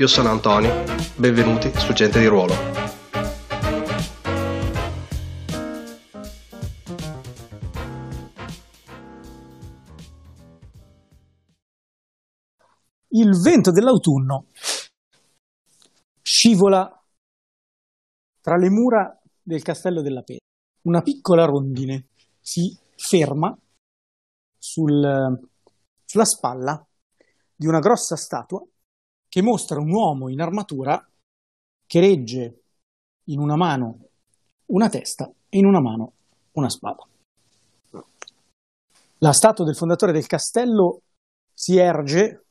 Io sono Antonio, benvenuti su Gente di Ruolo. Il vento dell'autunno scivola tra le mura del castello della Pena. Una piccola rondine si ferma sul, sulla spalla di una grossa statua che mostra un uomo in armatura che regge in una mano una testa e in una mano una spada. La statua del fondatore del castello si erge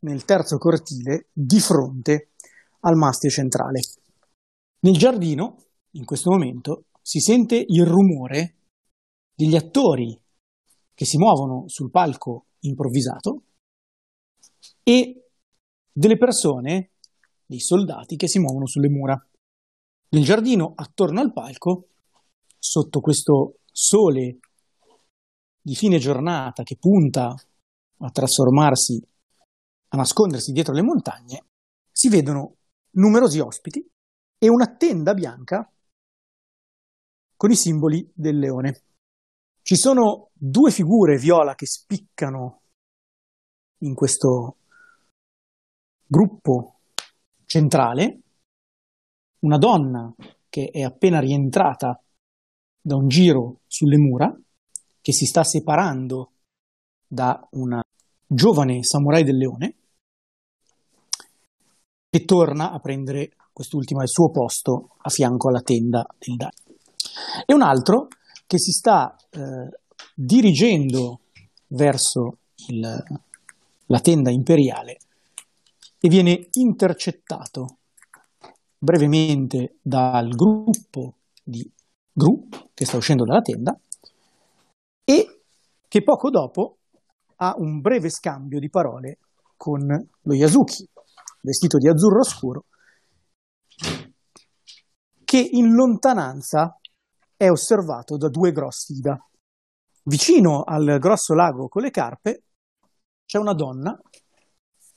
nel terzo cortile di fronte al mastio centrale. Nel giardino, in questo momento, si sente il rumore degli attori che si muovono sul palco improvvisato e delle persone, dei soldati che si muovono sulle mura. Nel giardino, attorno al palco, sotto questo sole di fine giornata che punta a trasformarsi, a nascondersi dietro le montagne, si vedono numerosi ospiti e una tenda bianca con i simboli del leone. Ci sono due figure viola che spiccano in questo gruppo centrale, una donna che è appena rientrata da un giro sulle mura, che si sta separando da una giovane samurai del leone, che torna a prendere quest'ultima il suo posto a fianco alla tenda del Dai. E un altro che si sta eh, dirigendo verso il, la tenda imperiale e viene intercettato brevemente dal gruppo di Gru che sta uscendo dalla tenda e che poco dopo ha un breve scambio di parole con lo Yasuki, vestito di azzurro scuro, che in lontananza è osservato da due grossi Ida. Vicino al grosso lago con le carpe c'è una donna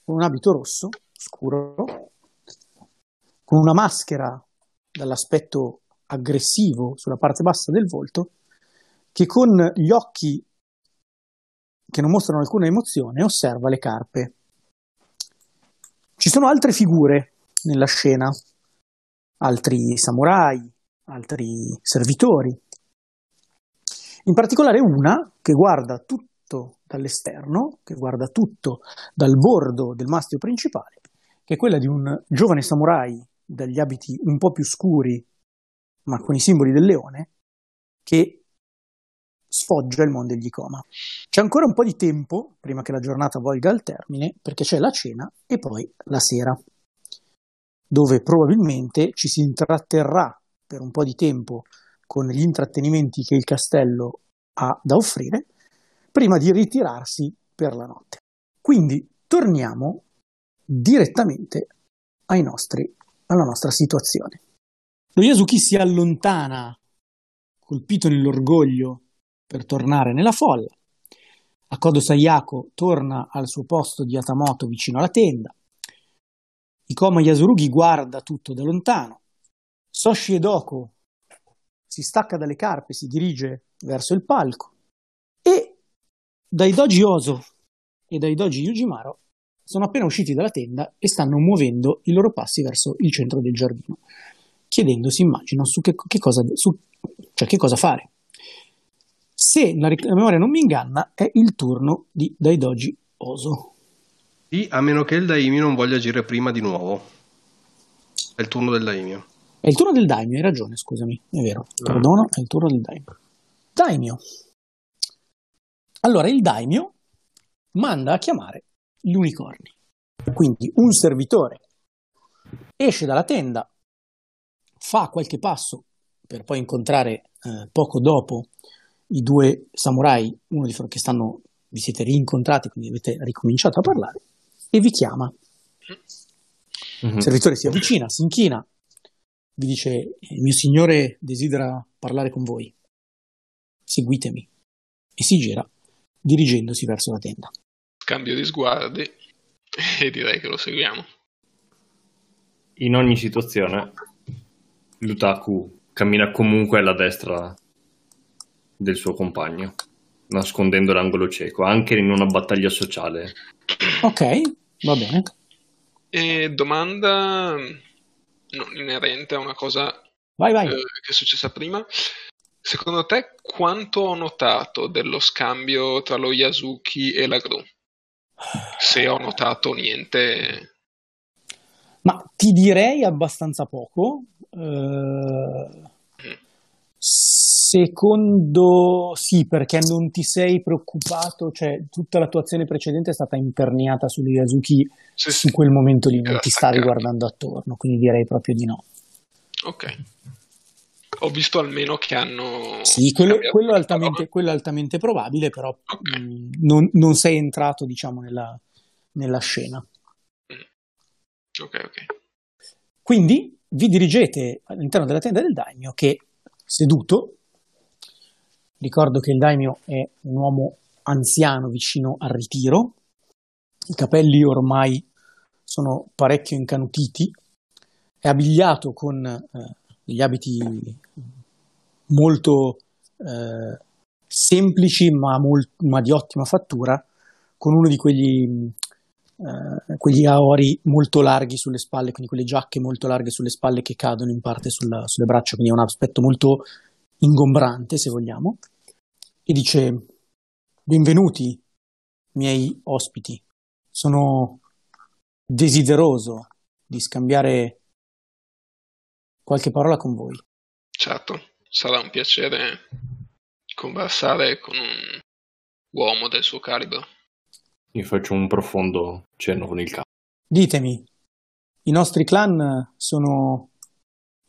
con un abito rosso, scuro, con una maschera dall'aspetto aggressivo sulla parte bassa del volto, che con gli occhi che non mostrano alcuna emozione osserva le carpe. Ci sono altre figure nella scena, altri samurai, altri servitori. In particolare una che guarda tutto dall'esterno, che guarda tutto dal bordo del mastio principale, che è quella di un giovane samurai dagli abiti un po' più scuri, ma con i simboli del leone, che sfoggia il mondo degli coma. C'è ancora un po' di tempo prima che la giornata volga al termine, perché c'è la cena e poi la sera, dove probabilmente ci si intratterrà per un po' di tempo con gli intrattenimenti che il castello ha da offrire prima di ritirarsi per la notte. Quindi torniamo direttamente nostri, alla nostra situazione. Lo Yasuki si allontana, colpito nell'orgoglio, per tornare nella folla. Akodo Sayako torna al suo posto di Atamoto vicino alla tenda. Ikoma Yasurugi guarda tutto da lontano. Soshi Edoko si stacca dalle carpe e si dirige verso il palco. Dai doji Oso e dai doji Yujimaro sono appena usciti dalla tenda e stanno muovendo i loro passi verso il centro del giardino, chiedendosi, immagino, su che, che, cosa, su, cioè che cosa fare. Se la, la, memoria non mi inganna, è il turno di Daidoji Oso. Sì, a meno che il Daimyo non voglia agire prima di nuovo. È il turno del Daimyo. È il turno del Daimyo, hai ragione, scusami, è vero. Perdono, è il turno del Daimyo. Daimyo, allora il daimyo manda a chiamare gli unicorni. Quindi un servitore Esce dalla tenda, fa qualche passo per poi incontrare eh, poco dopo i due samurai, uno di loro che stanno, vi siete rincontrati, quindi avete ricominciato a parlare, e vi chiama. Mm-hmm. Il servitore si avvicina, si inchina, vi dice, mio signore desidera parlare con voi, seguitemi, e si gira dirigendosi verso la tenda. Scambio di sguardi e direi che lo seguiamo. In ogni situazione, Lutaku cammina comunque alla destra del suo compagno, nascondendo l'angolo cieco, anche in una battaglia sociale. Ok, va bene. E domanda non inerente a una cosa vai, vai. Eh, che è successa prima. Secondo te quanto ho notato dello scambio tra lo Yasuki e la Gru? Se ho notato niente. Ma ti direi abbastanza poco. Uh, Secondo sì, perché non ti sei preoccupato, cioè tutta la tua azione precedente è stata imperniata su Yazuki sì, su quel momento lì, non ti stavi guardando attorno, quindi direi proprio di no. Ok. Ho visto almeno che hanno... Sì, quello, quello, è, altamente, quello è, altamente, probabile, però okay. mh, mm, non, non, sei entrato, diciamo, nella, nella scena. Mm. Ok, ok. Quindi vi dirigete all'interno della tenda del daimyo che seduto Ricordo che il daimyo è un uomo anziano vicino al ritiro, i capelli ormai sono parecchio incanutiti, è abbigliato con eh, degli abiti molto eh, semplici ma, molt- ma, di ottima fattura, con uno di quegli, eh, quegli aori molto larghi sulle spalle, quindi quelle giacche molto larghe sulle spalle che cadono in parte sulla, sulle braccia, quindi è un aspetto molto ingombrante, se vogliamo, e dice: Benvenuti, miei ospiti. Sono desideroso di scambiare qualche parola con voi. Certo, sarà un piacere conversare con un uomo del suo calibro. Io faccio un profondo cenno con il capo. Ditemi, i nostri clan sono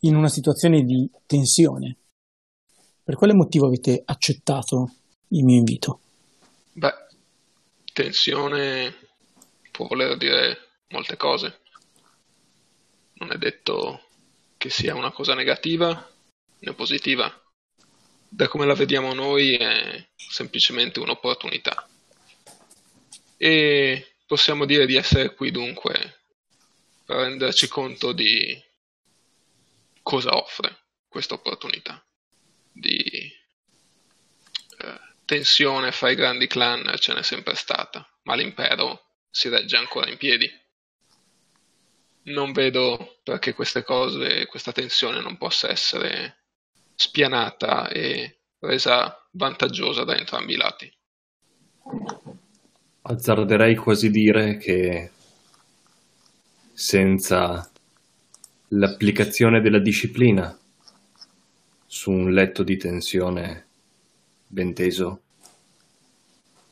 in una situazione di tensione. Per quale motivo avete accettato il mio invito? Beh, tensione può voler dire molte cose. Non è detto che sia una cosa negativa né positiva. Da come la vediamo noi è semplicemente un'opportunità. E possiamo dire di essere qui dunque per renderci conto di cosa offre questa opportunità di eh, tensione fra i grandi clan ce n'è sempre stata, ma l'impero si regge ancora in piedi. Non vedo perché queste cose, questa tensione non possa essere spianata e resa vantaggiosa da entrambi i lati. Azzarderei quasi dire che senza l'applicazione della disciplina su un letto di tensione ben teso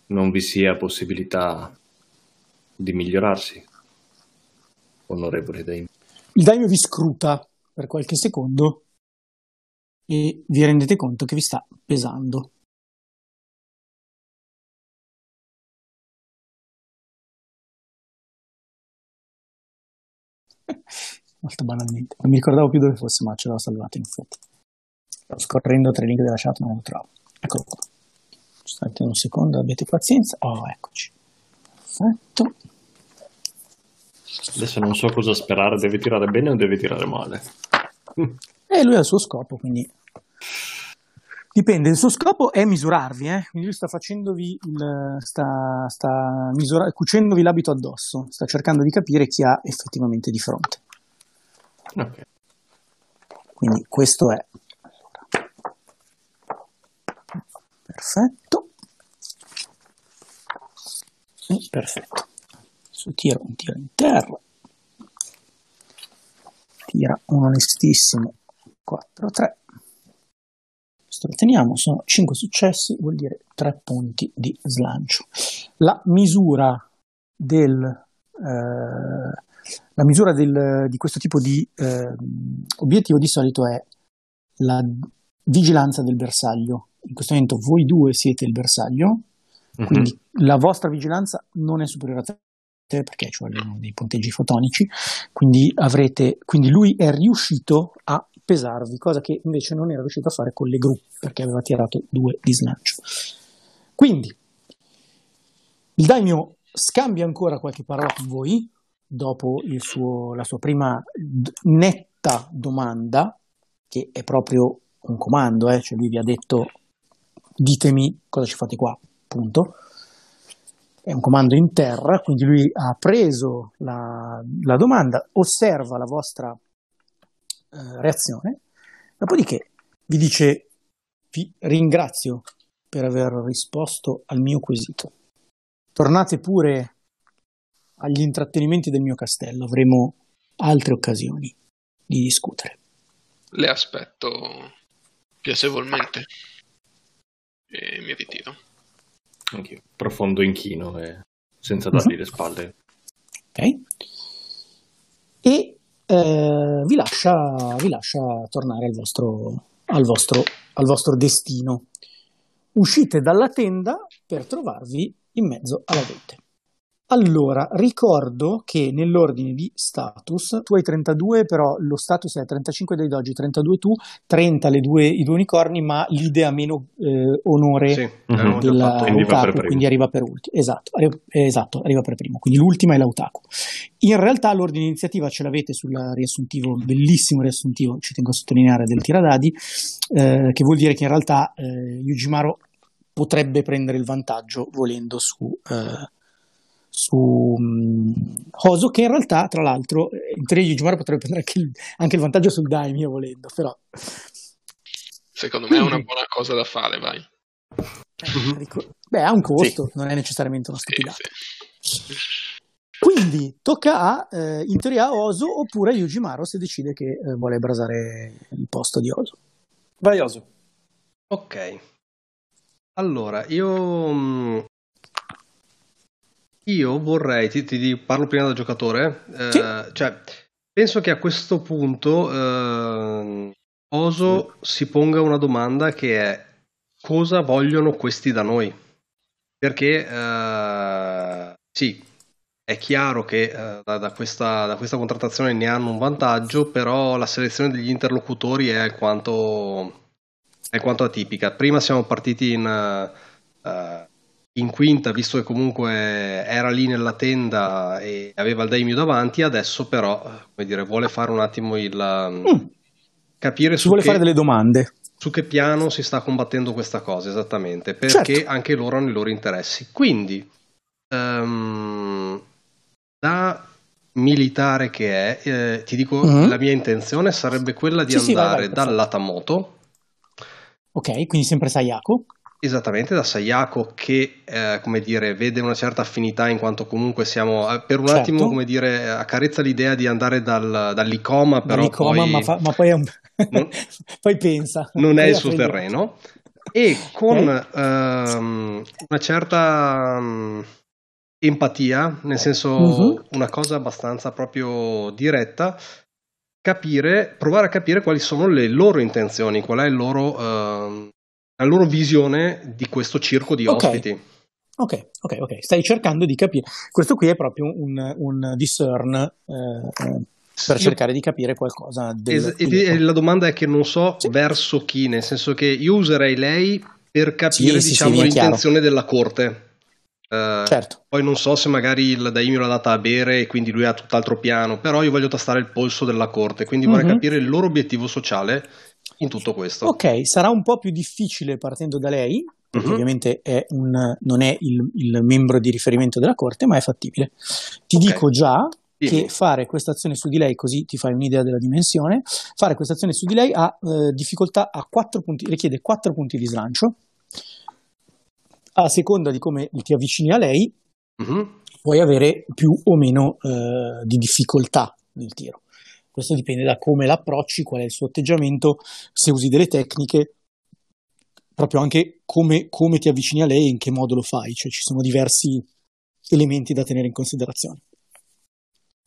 non vi sia possibilità di migliorarsi, onorevole Daimyo. Il Daimyo vi scruta per qualche secondo e vi rendete conto che vi sta pesando. Molto banalmente. Non mi ricordavo più dove fosse, ma ce l'ho salvato in effetti. Sto scorrendo tre link della chat, non lo trovo. Eccolo qua. Aspettate un secondo, abbiate pazienza. Oh, eccoci. Perfetto. Adesso non so cosa sperare, deve tirare bene o deve tirare male. E lui ha il suo scopo, quindi Dipende, il suo scopo è misurarvi, eh? quindi lui sta facendovi il, sta, sta misura, cucendovi l'abito addosso, sta cercando di capire chi ha effettivamente di fronte. Okay. Quindi questo è perfetto perfetto adesso tiro un tiro interno tira un onestissimo 4 3 questo lo teniamo sono 5 successi vuol dire 3 punti di slancio. La misura del, eh, La misura del, di questo tipo di eh, obiettivo di solito è la vigilanza del bersaglio. In questo momento voi due siete il bersaglio, mm-hmm. quindi la vostra vigilanza non è superiore a 3 perché ci vogliono dei punteggi fotonici, quindi, avrete, quindi lui è riuscito a pesarvi, cosa che invece non era riuscito a fare con le gru perché aveva tirato due di slancio. Quindi il daimyo scambia ancora qualche parola con voi dopo suo, la sua prima netta domanda, che è proprio un comando, eh? cioè lui vi ha detto ditemi cosa ci fate qua, punto. È un comando in terra, quindi lui ha preso la, la domanda, osserva la vostra eh, reazione, dopodiché vi dice vi ringrazio per aver risposto al mio quesito. Tornate pure agli intrattenimenti del mio castello, avremo altre occasioni di discutere. Le aspetto piacevolmente e mi ritiro. Anch'io, profondo inchino e senza dargli uh-huh. le spalle. Ok. E eh, vi, lascia, vi, lascia, tornare al vostro, al, vostro, al vostro destino. Uscite dalla tenda per trovarvi in mezzo alla rete. Allora, ricordo che nell'ordine di status tu hai 32, però lo status è 35 dei doji, 32 tu, 30 due, i due unicorni, ma l'idea meno eh, onore sì, uh-huh. della Utaku, quindi arriva per ultimo. Esatto, arriva, esatto, arriva per primo, quindi l'ultima è l'Autaku. In realtà l'ordine di iniziativa ce l'avete sul riassuntivo, bellissimo riassuntivo, ci tengo a sottolineare, del tiradadi, eh, che vuol dire che in realtà eh, Yujimaro potrebbe prendere il vantaggio volendo su... Eh, su um, Hoso che in realtà tra l'altro in teoria Yujimaro potrebbe prendere anche il, anche il vantaggio sul Daimyo volendo però. Secondo me è una buona cosa da fare vai. Eh, dico, beh ha un costo sì. non è necessariamente una stupidata sì, sì. quindi tocca a eh, in teoria a Oso oppure a Yujimaro se decide che eh, vuole brasare il posto di Oso vai Oso ok. Allora io io vorrei, ti, ti parlo prima da giocatore, eh, sì. cioè, penso che a questo punto eh, Oso si ponga una domanda che è cosa vogliono questi da noi? Perché eh, sì, è chiaro che eh, da, da, questa, da, questa, contrattazione ne hanno un vantaggio, però la selezione degli interlocutori è alquanto, è alquanto atipica. Prima siamo partiti in... Uh, in quinta, visto che comunque era lì nella tenda e aveva il daimyo davanti, adesso però, come dire, vuole fare un attimo il... Mm. capire su vuole che, fare delle domande. Su che piano si sta combattendo questa cosa, esattamente, perché certo. anche loro hanno i loro interessi. Quindi, um, da militare che è, eh, ti dico, mm-hmm. la mia intenzione sarebbe quella di sì, andare sì, vai, vai, dall'Atamoto. Ok, quindi sempre Sayako. Esattamente, da Sayako che, eh, come dire, vede una certa affinità in quanto comunque siamo, eh, per un certo. attimo, come dire, accarezza l'idea di andare dal, dall'Icoma, però dall'Icoma, poi... Ma, fa, ma poi, un... non, poi, pensa. Non è il suo terreno. E con okay. um, una certa um, empatia, nel senso uh-huh. una cosa abbastanza proprio diretta, capire, provare a capire quali sono le loro intenzioni, qual è il loro... Uh, la loro visione di questo circo di okay. ospiti. Ok, ok, ok. Stai cercando di capire. Questo qui è proprio un, un discern eh, per cercare di capire qualcosa. Del, es- la domanda è che non so sì. verso chi, nel senso che io userei lei per capire sì, diciamo, sì, l'intenzione della corte. Uh, certo. Poi non so se magari il Daimyo l'ha data a bere e quindi lui ha tutt'altro piano, però io voglio tastare il polso della corte, quindi vorrei mm-hmm. capire il loro obiettivo sociale in tutto questo. Ok, sarà un po' più difficile partendo da lei, perché uh-huh. ovviamente è un, non è il, il, membro di riferimento della corte, ma è fattibile. Ti okay. dico già Dimmi. che fare questa azione su di lei, così ti fai un'idea della dimensione, fare questa azione su di lei ha eh, difficoltà a 4 punti, richiede 4 punti di slancio. A seconda di come ti avvicini a lei, uh-huh. puoi avere più o meno eh, di difficoltà nel tiro. Questo dipende da come l'approcci, qual è il suo atteggiamento, se usi delle tecniche, proprio anche come, come ti avvicini a lei e in che modo lo fai, cioè ci sono diversi elementi da tenere in considerazione.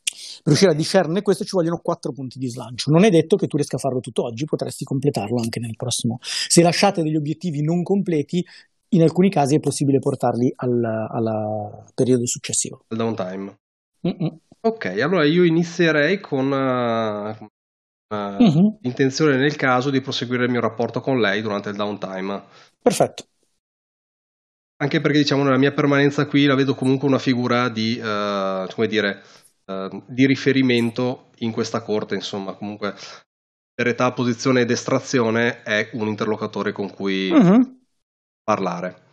Per riuscire a discernere questo ci vogliono quattro punti di slancio. Non è detto che tu riesca a farlo tutto oggi, potresti completarlo anche nel prossimo. Se lasciate degli obiettivi non completi, in alcuni casi è possibile portarli al, al periodo successivo. Al downtime. Mm-mm. Ok, allora io inizierei con uh, uh, Mhm. l'intenzione nel caso di proseguire il mio rapporto con lei durante il downtime. Perfetto. Anche perché diciamo nella mia permanenza qui la vedo comunque una figura di, eh, come dire, eh, di riferimento in questa corte, insomma, comunque per età, posizione ed estrazione è un interlocutore con cui Mhm. parlare.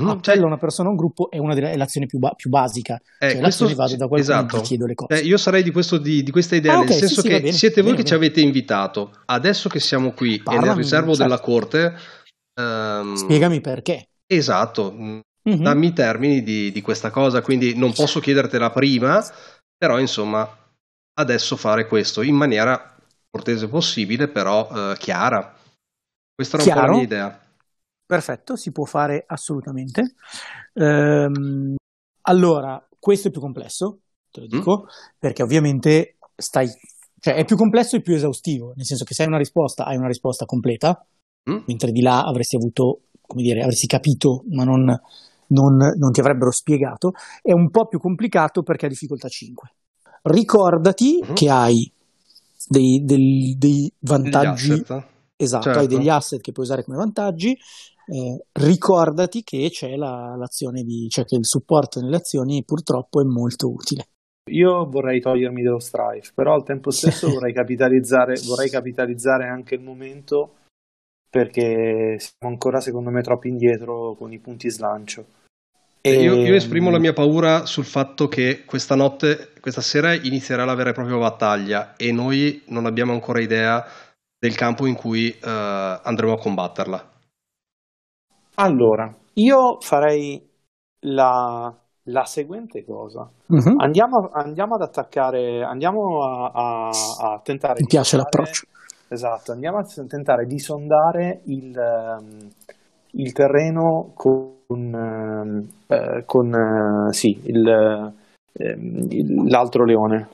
Mhm, Appello cioè, a una persona o un gruppo è una delle è l'azione più, ba- più basica. eh, cioè, questo- vado da qualcuno esatto. chiedo le cose. Eh, io sarei di, questo, di, di questa idea, Ah, nel sì, senso sì, che bene, siete va voi bene, che ci bene. avete invitato. Adesso che siamo qui e nel Parlami, riservo certo. della corte, ehm, Spiegami perché. esatto, Mhm. dammi i termini di, di questa cosa, quindi non posso chiedertela prima, però insomma adesso fare questo in maniera cortese possibile, però eh, chiara. Questa era un po' Chiaro. la mia idea. Perfetto, si può fare assolutamente. Ehm, allora, questo è più complesso, te lo dico, perché ovviamente stai, cioè è più complesso e più esaustivo, nel senso che se hai una risposta, hai una risposta completa, Mm? mentre di là avresti avuto, come dire, avresti capito, ma non, non- non ti avrebbero spiegato. È un po' più complicato perché ha difficoltà 5. Ricordati Mhm. che hai dei, dei Gli vantaggi. Esatto, Certo. hai degli asset che puoi usare come vantaggi. Eh, ricordati che c'è la- l'azione di, cioè che il supporto nelle azioni purtroppo è molto utile. Io vorrei togliermi dello strife, però al tempo stesso vorrei capitalizzare, vorrei capitalizzare anche il momento perché siamo ancora secondo me troppo indietro con i punti slancio. Eh, Io, io E- esprimo la mia paura sul fatto che questa notte, questa sera inizierà la vera e propria battaglia e noi non abbiamo ancora idea del campo in cui eh, andremo a combatterla. Allora, io farei la, la seguente cosa. Mhm. Andiamo, andiamo ad attaccare, andiamo a, a- a tentare Mi piace sondare- l'approccio. Esatto, andiamo a tentare di sondare il, ehm, il terreno con, ehm, eh, con eh, sì, il, il- l'altro leone.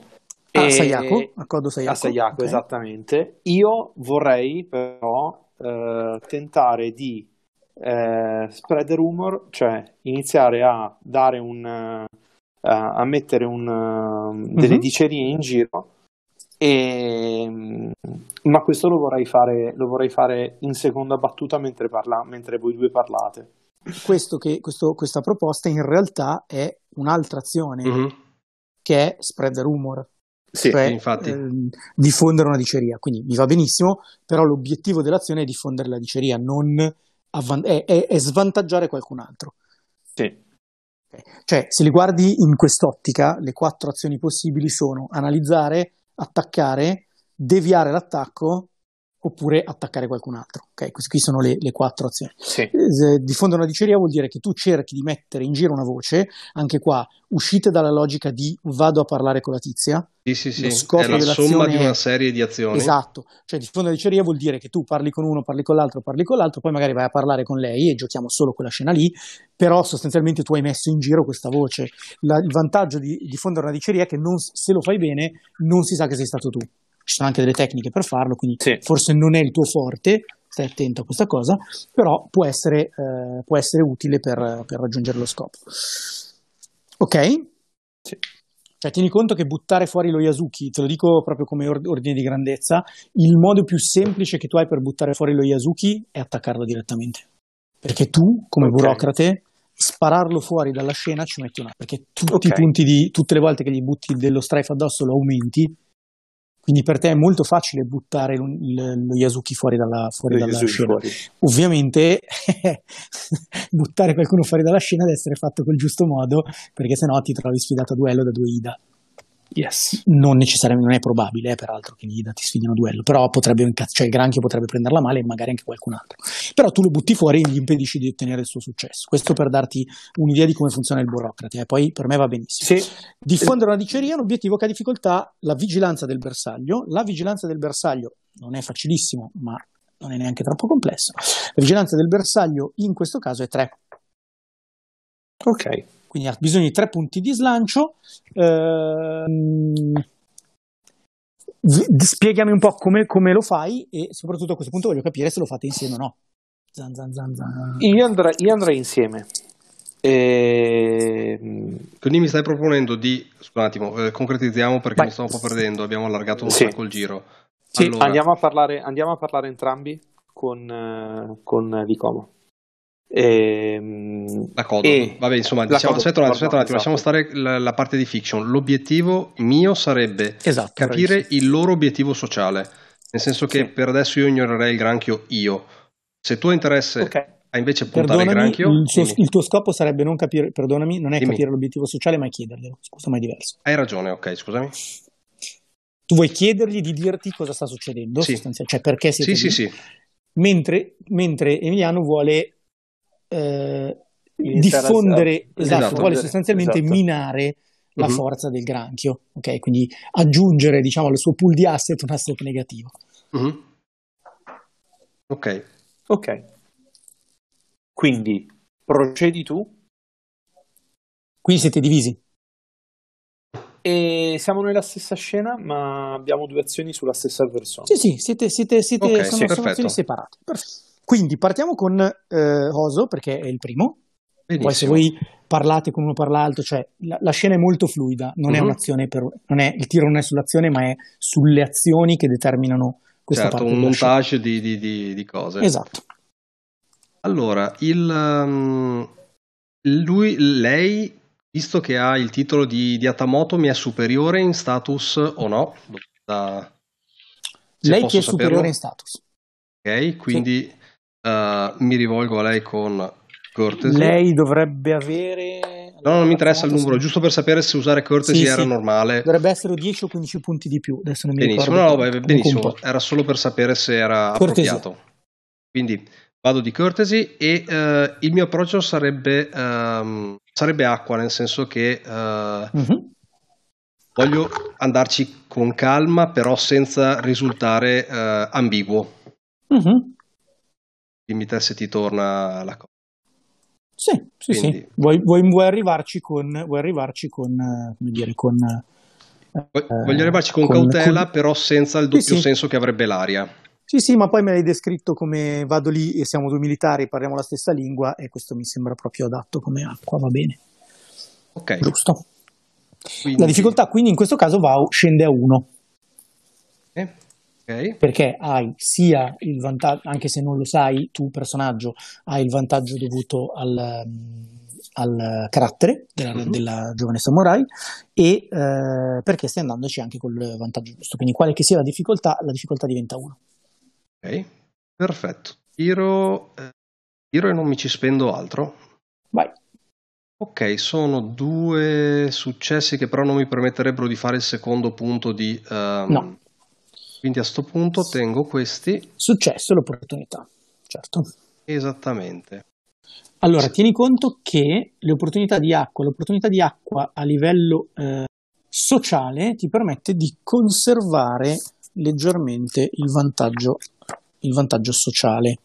Ah, E- Sayako, accordo Sayako. a Sayako, ok. esattamente. Io vorrei però eh, tentare di eh, spread rumor, cioè iniziare a dare un eh, a, mettere un, eh, delle Mhm. dicerie in giro. E, ma questo lo vorrei fare, lo vorrei fare in seconda battuta mentre, parla, mentre voi due parlate. Questo che- questo- questa proposta in realtà è un'altra azione Mhm. che è spread rumor, Sì, cioè infatti. ehm, diffondere una diceria. Quindi mi va benissimo, però l'obiettivo dell'azione è diffondere la diceria, non avvan- è- è- è svantaggiare qualcun altro. sì. Cioè, se li guardi in quest'ottica, le quattro azioni possibili sono analizzare, attaccare, deviare l'attacco oppure attaccare qualcun altro. Ok, queste qui sono le, le quattro azioni. sì. Diffondere una diceria vuol dire che tu cerchi di mettere in giro una voce, anche qua uscite dalla logica di vado a parlare con la tizia. Sì, sì, sì. Lo scopo È la somma di una serie di azioni. Esatto, cioè diffondere la diceria vuol dire che tu parli con uno, parli con l'altro, parli con l'altro, poi magari vai a parlare con lei e giochiamo solo quella scena lì, però sostanzialmente tu hai messo in giro questa voce. La- il vantaggio di diffondere una diceria è che non se lo fai bene non si sa che sei stato tu. Ci sono anche delle tecniche per farlo, quindi Sì. forse non è il tuo forte, stai attento a questa cosa, però può essere, eh, può essere utile per, per raggiungere lo scopo. Ok? Sì. Cioè, tieni conto che buttare fuori lo Yasuki, te lo dico proprio come or- ordine di grandezza, il modo più semplice che tu hai per buttare fuori lo Yasuki è attaccarlo direttamente. Perché tu, come Ok. burocrate, spararlo fuori dalla scena ci metti una. Perché tutti Ok. i punti di. tutte le volte che gli butti dello strife addosso lo aumenti. Quindi per te è molto facile buttare lo, Yasuki fuori dalla, fuori dalla scena. fuori. Ovviamente buttare qualcuno fuori dalla scena deve essere fatto col giusto modo, perché sennò ti trovi sfidato a duello da due Ida. Yes. Non necessariamente, non è probabile, eh, peraltro, che gli Ida ti sfidino a duello, però potrebbe, cioè il granchio potrebbe prenderla male e magari anche qualcun altro. Però tu lo butti fuori e gli impedisci di ottenere il suo successo. Questo per darti un'idea di come funziona il burocrate, eh. poi per me va benissimo. Sì, Diffondere una diceria è un obiettivo che ha difficoltà la vigilanza del bersaglio. La vigilanza del bersaglio non è facilissimo, ma non è neanche troppo complesso. La vigilanza del bersaglio in questo caso è 3. ok. Quindi ha bisogno di tre punti di slancio. Ehm, spiegami un po' come, come lo fai e soprattutto a questo punto voglio capire se lo fate insieme o no. Zan, zan, zan, zan. Io andrei, io andrei insieme. E... Quindi mi stai proponendo di. Scusa un attimo, eh, concretizziamo perché Vai. mi sto un po' perdendo. Abbiamo allargato un Sì. sacco il giro. Sì, Allora, Andiamo, a parlare, andiamo a parlare entrambi con, eh, con Vicomo. E, La codo. e- Vabbè, insomma, diciamo, aspetta un attimo, aspetta un attimo, esatto. lasciamo stare la, la parte di fiction. L'obiettivo mio sarebbe Esatto. capire bravissimo. il loro obiettivo sociale. Nel senso che Sì. per adesso io ignorerei il granchio io. Se tu hai interesse Ok. a invece puntare il granchio, il, suo- il tuo scopo sarebbe non capire, perdonami, non è Dimmi. capire l'obiettivo sociale, ma è chiederglielo. Scusa, ma è diverso. hai ragione, ok, scusami. Tu vuoi chiedergli di dirti cosa sta succedendo, Sì. sostanzialmente, cioè perché siete Sì, sì, lì, sì. mentre, mentre Emiliano vuole eh, diffondere, a- esatto, esatto. vuole sostanzialmente Esatto. minare la Mhm. forza del granchio, ok? Quindi aggiungere, diciamo, al suo pool di asset un asset negativo. Mhm. Ok, Ok. Quindi procedi tu Quindi siete divisi. e siamo nella stessa scena, ma abbiamo due azioni sulla stessa persona. Sì, sì, siete, siete, siete Ok, sono, sì, sono azioni separate. Perfetto. Quindi partiamo con eh, Oso, perché è il primo. Poi se benissimo. voi parlate con uno per l'altro, cioè la, la scena è molto fluida, non è Mhm. un'azione per, non è, il tiro non è sull'azione, ma è sulle azioni che determinano questa Certo, parte un montage di, di- di- di cose. Esatto. Allora, il, um, lui, lei, visto che ha il titolo di, di Atamoto, mi è superiore in status o no? Da- Lei che è saperlo. superiore in status. Ok, quindi uh, mi rivolgo a lei con courtesy. Lei dovrebbe avere... No, non mi interessa il numero, giusto per sapere se usare courtesy Sì, era sì. normale. Dovrebbe essere 10 o 15 punti di più, adesso non mi Benissimo, ricordo. no, Comunque benissimo, era solo per sapere se era Cortesia. appropriato. Quindi vado di courtesy e eh, il mio approccio sarebbe, ehm, sarebbe acqua, nel senso che eh, Mhm. voglio andarci con calma, però senza risultare eh, ambiguo. Mhm. Dimmi te se ti torna la cosa. Sì, sì, Quindi- sì. Vuoi, vuoi- vuoi arrivarci con, vuoi arrivarci con, come dire, con... eh, Voglio voglio arrivarci con, con- cautela, con- però senza il doppio Sì, sì. senso che avrebbe l'aria. Sì, sì, ma poi me l'hai descritto come vado lì e siamo due militari, parliamo la stessa lingua e questo mi sembra proprio adatto come acqua, va bene. Ok. Giusto. quindi- La difficoltà quindi in questo caso va, scende a 1 eh, Ok. perché hai sia il vantaggio, anche se non lo sai, tu personaggio hai il vantaggio dovuto al, mm, al carattere della, Mhm. della giovane samurai e eh, perché stai andandoci anche col vantaggio giusto. Quindi quale che sia la difficoltà, la difficoltà diventa 1. Ok, perfetto. Tiro, eh, tiro e non mi ci spendo altro. Vai. Ok, sono due successi che però non mi permetterebbero di fare il secondo punto di... ehm, No. Quindi a sto punto tengo questi Successo l'opportunità, certo. esattamente. Allora, tieni conto che le opportunità di acqua, l'opportunità di acqua a livello eh, sociale ti permette di conservare leggermente il vantaggio, il vantaggio sociale,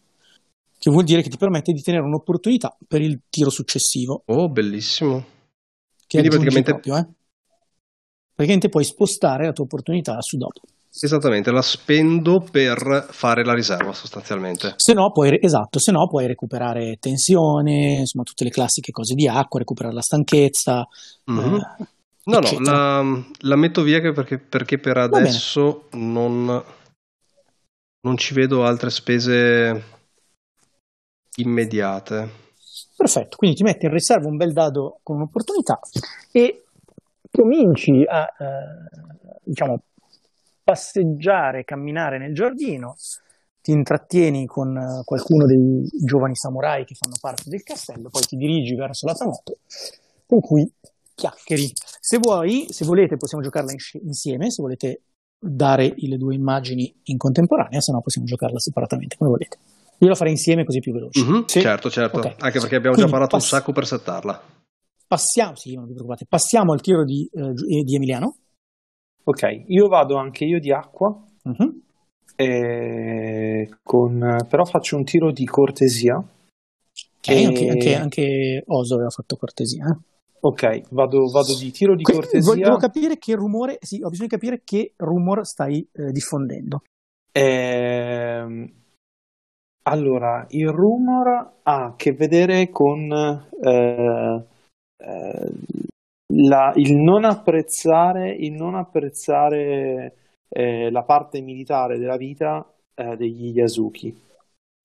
che vuol dire che ti permette di tenere un'opportunità per il tiro successivo, Oh, bellissimo. che Quindi praticamente- proprio, eh. Praticamente puoi spostare la tua opportunità su dopo. Esattamente, la spendo per fare la riserva sostanzialmente. Se no, puoi, esatto, se no puoi recuperare tensione, insomma, tutte le classiche cose di acqua, recuperare la stanchezza. Mhm. eh, No, no, eccetera. la, la metto via perché, perché per adesso non, non ci vedo altre spese immediate. Perfetto, quindi ti metti in riserva un bel dado con un'opportunità e cominci a eh, diciamo, passeggiare, camminare nel giardino, ti intrattieni con eh, qualcuno dei giovani samurai che fanno parte del castello, poi ti dirigi verso la tua moto con cui chiacchieri. Se vuoi, se volete, possiamo giocarla in- insieme, se volete dare le due immagini in contemporanea, se no possiamo giocarla separatamente, come volete. Io la farei insieme così è più veloce. Mhm, Sì. Certo, certo, Ok. anche perché abbiamo Quindi già parlato pass- un sacco per settarla. Passiamo, sì, non vi preoccupate, passiamo al tiro di, eh, eh, di Emiliano. Ok, io vado anche io di acqua, eh, con- però faccio un tiro di cortesia. Ok, E- anche, anche- anche Oso aveva fatto cortesia. eh. Ok, vado, vado di tiro di Que- cortesia. Devo capire che rumore, sì, ho bisogno di capire che rumor stai eh, diffondendo. Ehm, allora, il rumor ha a che vedere con eh, eh, la- il non apprezzare, il non apprezzare eh, la parte militare della vita eh, degli Yasuki.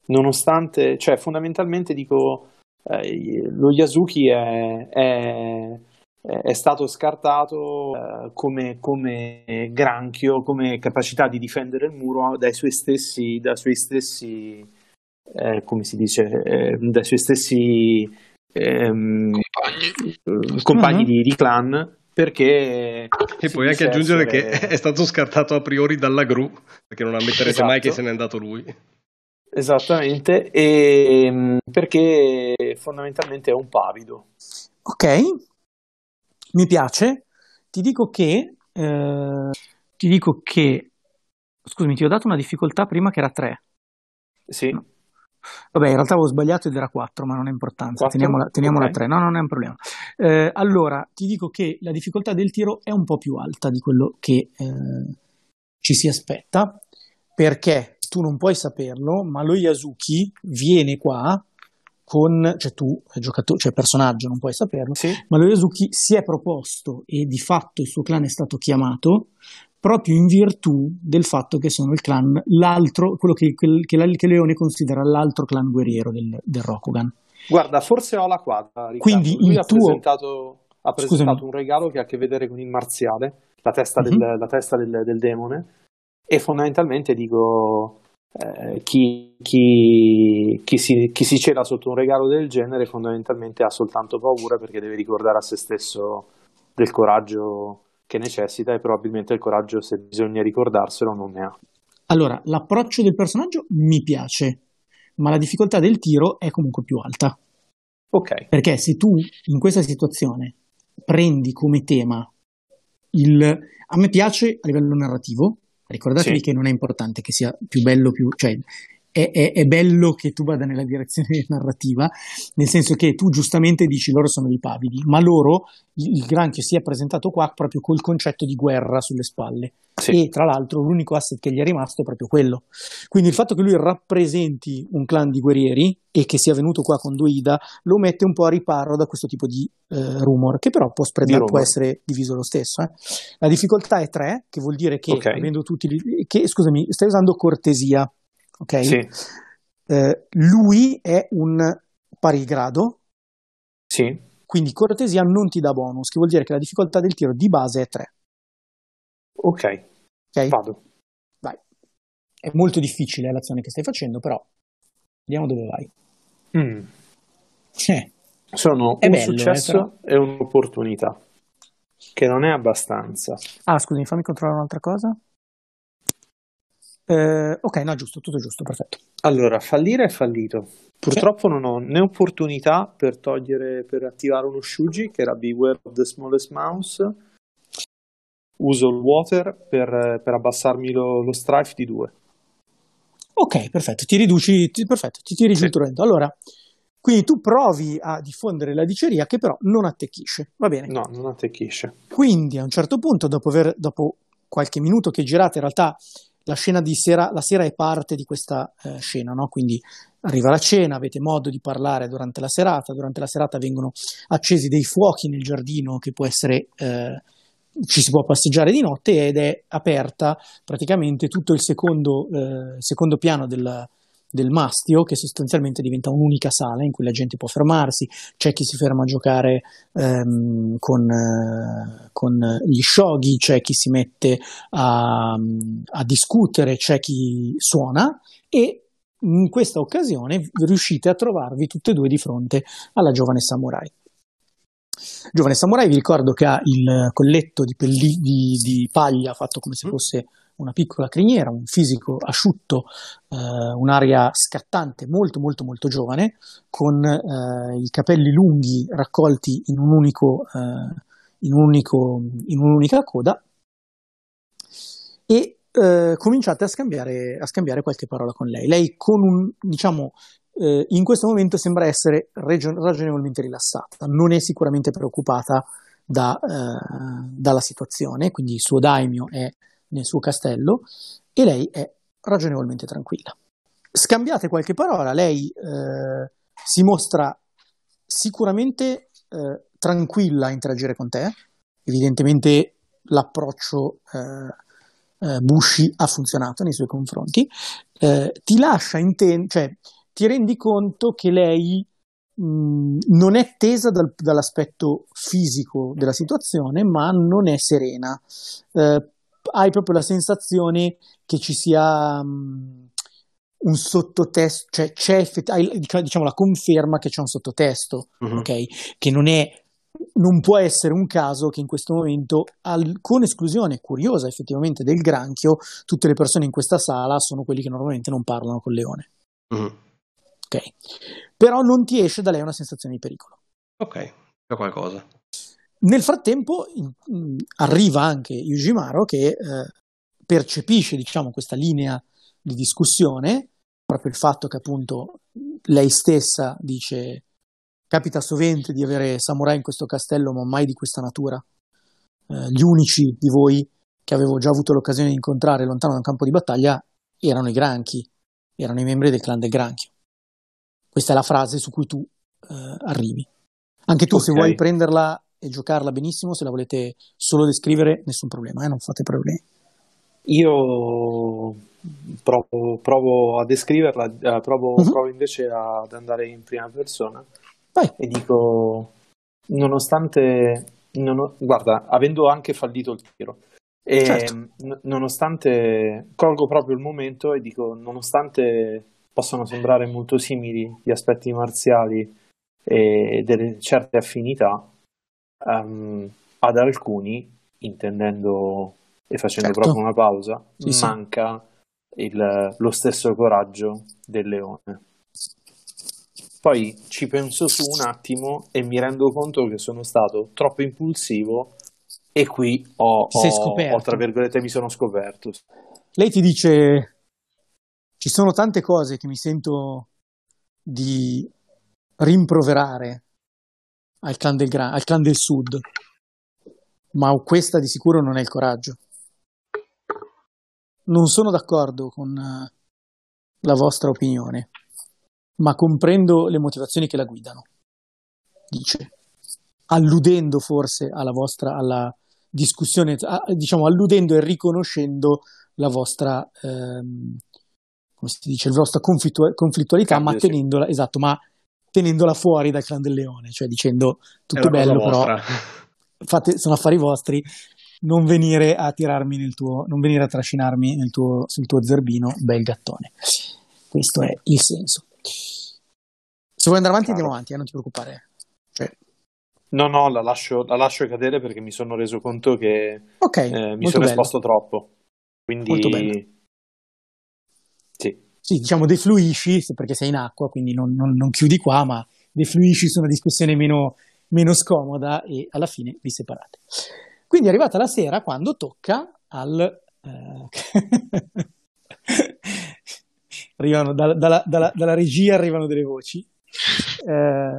Nonostante, cioè, fondamentalmente dico, eh, lo Yasuki è, è- è stato scartato eh, come, come granchio, come capacità di difendere il muro dai suoi stessi, dai suoi stessi eh, come si dice, eh, dai suoi stessi ehm, Compagni. eh, compagni di, di clan perché E puoi anche aggiungere essere- che è stato scartato a priori dalla gru, perché non ammetterete mai Esatto. che se n'è andato lui. esattamente e mm, perché fondamentalmente è un pavido Ok, mi piace. Ti dico che, eh, ti dico che, scusami, ti ho dato una difficoltà prima che era 3. sì Vabbè, in realtà avevo sbagliato ed era 4, ma non ha importanza. Teniamola, teniamola a Ok. 3, no, non è un problema. Eh, allora, ti dico che la difficoltà del tiro è un po' più alta di quello che eh, ci si aspetta, perché tu non puoi saperlo, ma lo Yasuki viene qua con, cioè tu, giocatore, cioè personaggio, non puoi saperlo, sì ma lo Yasuki si è proposto e di fatto il suo clan è stato chiamato proprio in virtù del fatto che sono il clan, l'altro, quello che, che, che Leone considera l'altro clan guerriero del, del Rokugan. guarda forse ho la quadra Riccardo. Quindi lui il ha tuo- presentato, ha presentato Scusami. un regalo che ha a che vedere con il marziale la testa, del, la testa del, del demone e fondamentalmente dico eh, chi, chi- chi si, chi si cela sotto un regalo del genere fondamentalmente ha soltanto paura perché deve ricordare a se stesso del coraggio che necessita e probabilmente il coraggio se bisogna ricordarselo non ne ha. Allora, l'approccio del personaggio mi piace, ma la difficoltà del tiro è comunque più alta. Ok, Perché se tu in questa situazione prendi come tema il... A me piace a livello narrativo, ricordatevi Sì. che non è importante che sia più bello, più... cioè è, è- è bello che tu vada nella direzione narrativa, nel senso che tu giustamente dici loro sono dei pavidi, ma loro, il, granchio si è presentato qua proprio col concetto di guerra sulle spalle. sì. E tra l'altro l'unico asset che gli è rimasto è proprio quello. Quindi il fatto che lui rappresenti un clan di guerrieri e che sia venuto qua con due Ida lo mette un po' a riparo da questo tipo di eh, rumor, che però può, spreadare- può essere diviso lo stesso. eh. La difficoltà è 3, che vuol dire che Ok. avendo tutti che, scusami, stai usando cortesia, ok? Sì, Eh, lui è un pari grado, sì, quindi cortesia non ti dà bonus, che vuol dire che la difficoltà del tiro di base è 3. ok, Ok? vado. Vai. È molto difficile l'azione che stai facendo, però vediamo dove vai. Mm. Eh, Sono È un bello, eh, successo e un'opportunità, che non è abbastanza. Ah, scusami, fammi controllare un'altra cosa. Eh, ok, no, giusto, tutto giusto, perfetto. Allora, fallire è fallito. Purtroppo non ho né opportunità per togliere, per attivare uno Shuji, che era Beware of the Smallest Mouse. Uso il Water per, per abbassarmi lo, lo Strife di 2. Ok, perfetto, ti riduci, ti- perfetto, ti tiri giù il torrento. Allora, quindi tu provi a diffondere la diceria che però non attecchisce, va bene? No, non attecchisce. Quindi a un certo punto, dopo, aver, dopo qualche minuto che girate, in realtà la scena di sera, la sera è parte di questa eh, scena, no? Quindi arriva la cena, avete modo di parlare durante la serata, durante la serata vengono accesi dei fuochi nel giardino che può essere, eh, ci si può passeggiare di notte ed è aperta praticamente tutto il secondo, eh, secondo piano del, del mastio che sostanzialmente diventa un'unica sala in cui la gente può fermarsi, c'è chi si ferma a giocare ehm, con, eh, con gli shoghi, c'è chi si mette a, a discutere, c'è chi suona e in questa occasione riuscite a trovarvi tutte e due di fronte alla giovane samurai. Giovane samurai, vi ricordo che ha il colletto di, pelli- di- di paglia fatto come se fosse una piccola criniera, un fisico asciutto, eh, un'aria scattante, molto molto molto giovane, con eh, i capelli lunghi raccolti in, un unico, eh, in, un unico, in un'unica coda e eh, cominciate a scambiare, a scambiare qualche parola con lei. Lei con un, diciamo, eh, in questo momento sembra essere region- ragionevolmente rilassata, non è sicuramente preoccupata da, eh, dalla situazione, quindi il suo daimio è nel suo castello e lei è ragionevolmente tranquilla. Scambiate qualche parola, lei eh, si mostra sicuramente eh, tranquilla a interagire con te, evidentemente l'approccio eh, eh, Bushi ha funzionato nei suoi confronti, eh, ti lascia intendere, cioè ti rendi conto che lei mh, non è tesa dal, dall'aspetto fisico della situazione, ma non è serena. Eh, hai proprio la sensazione che ci sia mh, un sottotesto, cioè c'è hai, diciamo la conferma che c'è un sottotesto, uh-huh. ok? Che non è non può essere un caso che in questo momento, al, con esclusione curiosa effettivamente del granchio, tutte le persone in questa sala sono quelli che normalmente non parlano col leone. Uh-huh. Ok, però non ti esce da lei una sensazione di pericolo. Ok, c'è qualcosa. Nel frattempo in, in, arriva anche Yujimaro che eh, percepisce diciamo, questa linea di discussione, proprio il fatto che appunto lei stessa dice capita sovente di avere samurai in questo castello, ma mai di questa natura. Eh, gli unici di voi che avevo già avuto l'occasione di incontrare lontano dal campo di battaglia erano i granchi, erano i membri del clan del granchio. Questa è la frase su cui tu eh, arrivi. Anche tu, okay. se vuoi prenderla e giocarla benissimo, se la volete solo descrivere, nessun problema, eh? non fate problemi. Io provo, provo a descriverla, eh, provo, uh-huh. provo, invece ad andare in prima persona Vai. e dico, nonostante, non, guarda, avendo anche fallito il tiro, e certo. n- nonostante colgo proprio il momento e dico, nonostante possano sembrare molto simili gli aspetti marziali e delle certe affinità, um, ad alcuni, intendendo e facendo certo. proprio una pausa, sì, manca il, lo stesso coraggio del leone. Poi ci penso su un attimo e mi rendo conto che sono stato troppo impulsivo e qui ho, ho, ho tra virgolette, mi sono scoperto. Lei ti dice, ci sono tante cose che mi sento di rimproverare al clan del, Gra- al clan del Sud, ma questa di sicuro non è il coraggio. Non sono d'accordo con uh, la vostra opinione, ma comprendo le motivazioni che la guidano, dice, alludendo forse alla vostra alla discussione, a, diciamo alludendo e riconoscendo la vostra, ehm, come si dice, la vostra conflittualità, Cambio, ma tenendola, sì. esatto, ma tenendola fuori dal clan del leone, cioè dicendo tutto bello, però fate, sono affari vostri, non venire a tirarmi nel tuo, non venire a trascinarmi nel tuo, sul tuo zerbino, bel gattone. Questo è il senso. Se vuoi andare avanti, andiamo avanti, eh, non ti preoccupare. Cioè... No, no, la lascio, la lascio, cadere perché mi sono reso conto che okay, eh, mi sono bello. esposto troppo. Quindi. Sì diciamo defluisci perché sei in acqua, quindi non, non, non chiudi qua, ma defluisci su una discussione meno, meno scomoda e alla fine vi separate. Quindi è arrivata la sera quando tocca al... Eh, arrivano dalla, dalla, dalla, dalla, regia arrivano delle voci. Eh,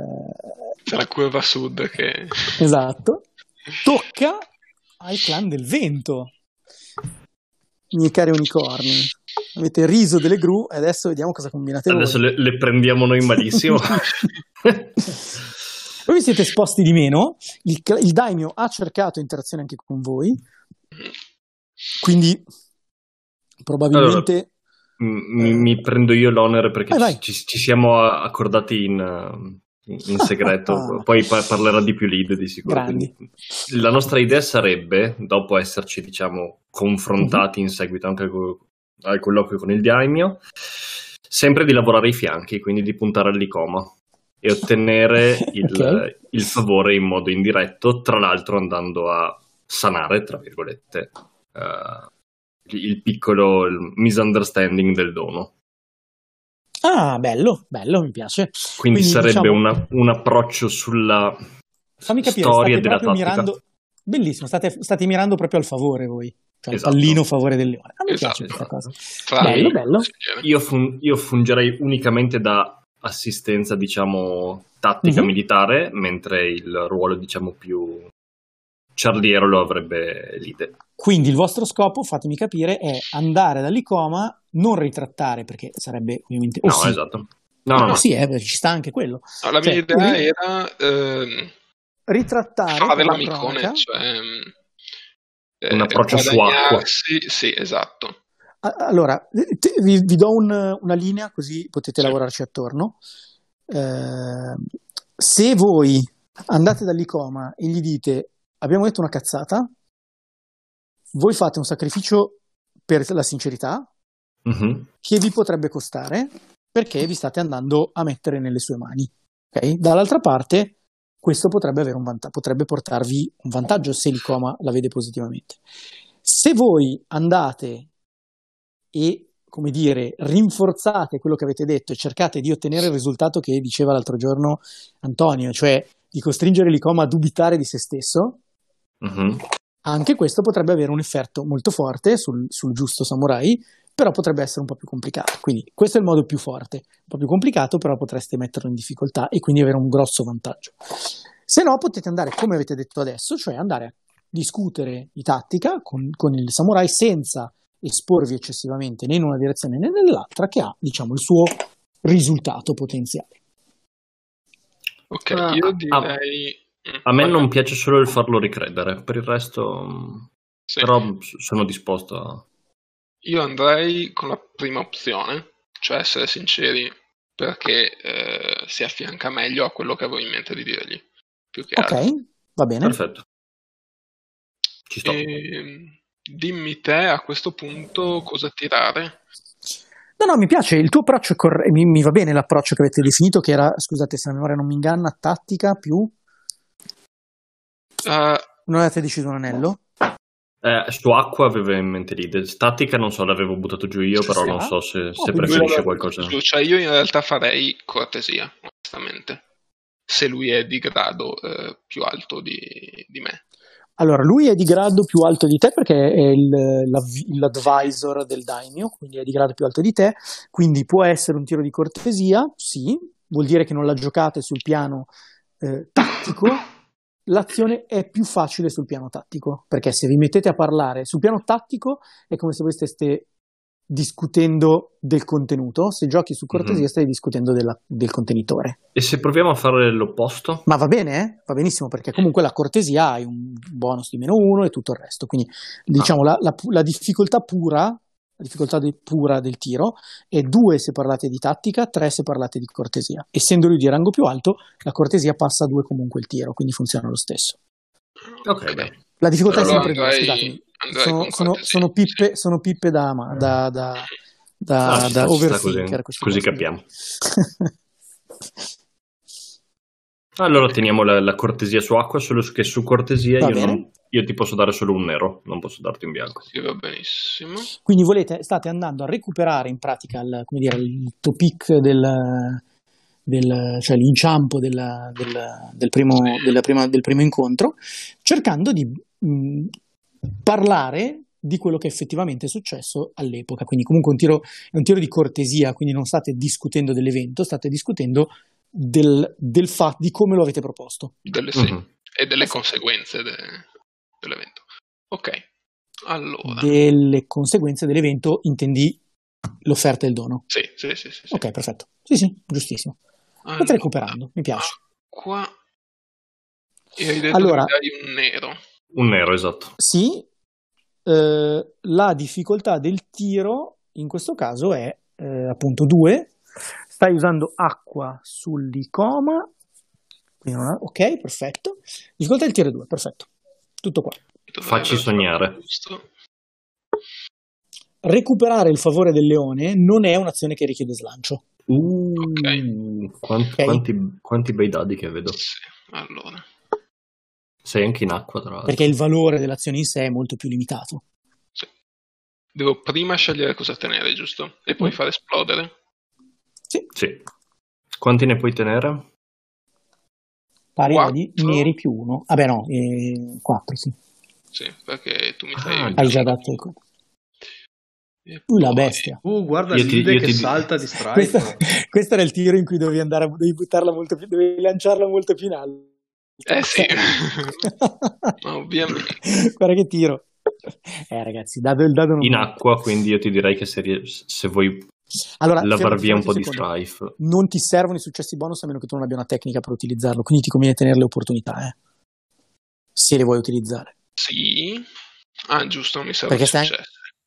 C'è la curva sud che... Esatto. Tocca al clan del vento. Miei cari unicorni. Avete riso delle gru e adesso vediamo cosa combinate adesso le, le, prendiamo noi malissimo. voi vi siete esposti di meno, il, il daimyo ha cercato interazione anche con voi, quindi probabilmente... Allora, mi, mi, prendo io l'onere perché vai, vai. Ci, ci, siamo accordati in, in segreto, ah. poi pa- parlerà di più lead di sicuro. La nostra idea sarebbe, dopo esserci diciamo confrontati uh-huh. in seguito anche con al colloquio con il daimyo, sempre di lavorare ai fianchi, quindi di puntare all'icoma e ottenere il, okay. il favore in modo indiretto, tra l'altro andando a sanare, tra virgolette, uh, il piccolo misunderstanding del dono. Ah, bello, bello, mi piace. Quindi, Quindi sarebbe diciamo... una, un approccio sulla Fammi capire, storia della tattica. Mirando... Bellissimo, state, state mirando proprio al favore voi cioè esatto. il pallino a favore del leone. A me esatto. piace questa cosa. Tra bello, bello. Io, fun- io, fungerei unicamente da assistenza, diciamo, tattica Mhm. militare, mentre il ruolo, diciamo, più ciarliero lo avrebbe Lide. Quindi il vostro scopo, fatemi capire, è andare dall'Icoma, non ritrattare, perché sarebbe ovviamente... o No, sì. esatto. No, no, no. Sì, eh, ci sta anche quello. No, la mia Cioè, idea ri- era ehm, Ritrattare la l'amicone, cioè mm, Un eh, approccio su acqua. guadagnarsi- Sì, esatto. Allora, te- vi, vi do un- una linea così potete Sì. lavorarci attorno. Eh, se voi andate dall'Icoma e gli dite abbiamo detto una cazzata, voi fate un sacrificio per la sincerità Mhm. che vi potrebbe costare perché vi state andando a mettere nelle sue mani. ok? Dall'altra parte, questo potrebbe, avere un vanta- potrebbe portarvi un vantaggio se l'Icoma la vede positivamente. Se voi andate e, come dire, rinforzate quello che avete detto e cercate di ottenere il risultato che diceva l'altro giorno Antonio, cioè di costringere l'Icoma a dubitare di se stesso, Mhm. anche questo potrebbe avere un effetto molto forte sul, sul giusto samurai, però potrebbe essere un po' più complicato. Quindi questo è il modo più forte, un po' più complicato, però potreste metterlo in difficoltà e quindi avere un grosso vantaggio. Se no, potete andare come avete detto adesso, cioè andare a discutere di tattica con, con il samurai senza esporvi eccessivamente né in una direzione né nell'altra, che ha, diciamo, il suo risultato potenziale. Ok, Ah, io direi... mm, A me non piace solo il farlo ricredere, per il resto, Sì. però sono disposto a... Io andrei con la prima opzione, cioè essere sinceri, perché eh, si affianca meglio a quello che avevo in mente di dirgli. Più che Ok, altro. va bene. Perfetto. Ci sto. Ehm, dimmi te a questo punto cosa tirare. No, no, mi piace il tuo approccio, è corre- mi, mi va bene l'approccio che avete definito, che era, scusate se la memoria non mi inganna, tattica più... Eh, Non avete deciso un anello? Eh, su acqua avevo in mente l'idea. Statica non so, l'avevo buttato giù io, Ci però non so se, se quindi preferisce qualcosa. giù, Cioè io in realtà farei cortesia, onestamente. Se lui è di grado eh, più alto di, di me. Allora, lui è di grado più alto di te perché è il- l'advisor del daimyo, quindi è di grado più alto di te, quindi può essere un tiro di cortesia, sì, vuol dire che non la giocate sul piano eh, tattico, l'azione è più facile sul piano tattico, perché se vi mettete a parlare sul piano tattico è come se voi steste discutendo del contenuto, se giochi su cortesia Mhm. stai discutendo della- del contenitore. E se proviamo a fare l'opposto? Ma va bene, eh? va benissimo perché comunque la cortesia hai un bonus di meno uno e tutto il resto. Quindi diciamo la, la pu- la difficoltà pura, la difficoltà di- pura del tiro è due se parlate di tattica, tre se parlate di cortesia. Essendo lui di rango più alto, la cortesia passa a due comunque il tiro, quindi funziona lo stesso. Ok. La difficoltà Allora è sempre due, andrei- scusatemi. Sono, sono- sono pippe, sì. sono pippe da, ama- da, da, da, Ah, da ci sta overthinker. così, così capiamo. Allora teniamo la, la cortesia su acqua, solo che su cortesia Va io, bene. non- io ti posso dare solo un nero, non posso darti un bianco. Sì, va benissimo. Quindi volete, state andando a recuperare in pratica il, come dire, il topic del, del- cioè l'inciampo della- del, del primo, Sì. della prima- del primo incontro, cercando di mh, parlare di quello che effettivamente è successo all'epoca. Quindi comunque un tiro, è un tiro di cortesia, quindi non state discutendo dell'evento, state discutendo del, del fatto di come lo avete proposto. Delle, sì, Mhm. e delle conseguenze de- dell'evento. Ok, allora. Delle conseguenze dell'evento intendi l'offerta e il dono. Sì, sì, sì, sì, sì. Ok, perfetto. Sì, sì, giustissimo. State Allora, recuperando, mi piace. Qua... E hai detto Allora- che un nero. Un nero, esatto. Sì, eh, la difficoltà del tiro in questo caso è eh, appunto 2. Stai usando acqua sull'icoma. Quindi non ha- ok, perfetto. Difficoltà del tiro è 2, perfetto. Tutto qua. Facci sognare. Recuperare il favore del leone non è un'azione che richiede slancio. Uh, Ok. quanti, Ok. quanti, quanti bei dadi che vedo. Sì, allora. Sei anche in acqua, tra l'altro. perché il valore dell'azione in sé è molto più limitato. Sì. Devo prima scegliere cosa tenere, giusto? E poi Mm. far esplodere. Sì, Sì. Quanti ne puoi tenere? Pari a di Quattro. neri più 1. Vabbè no, 4 sì. Sì, perché tu mi Ah, stai... Hai già dato il E Uh, la bestia. Uh, guarda Io ti- io che ti- salta di strike. Questo, questo era il tiro in cui dovevi andare, a- dovevi buttarla molto più, dovevi lanciarla molto più in alto. Eh sì, ovviamente. Guarda che tiro. Eh ragazzi, dado il dado non In acqua, quindi io ti direi che se, se vuoi Allora, lavar via un po' fermati di secondo. strife. Non ti servono i successi bonus a meno che tu non abbia una tecnica per utilizzarlo, quindi ti conviene tenere le opportunità, eh. Se le vuoi utilizzare. Sì. Ah, giusto, non mi serve Perché stai-.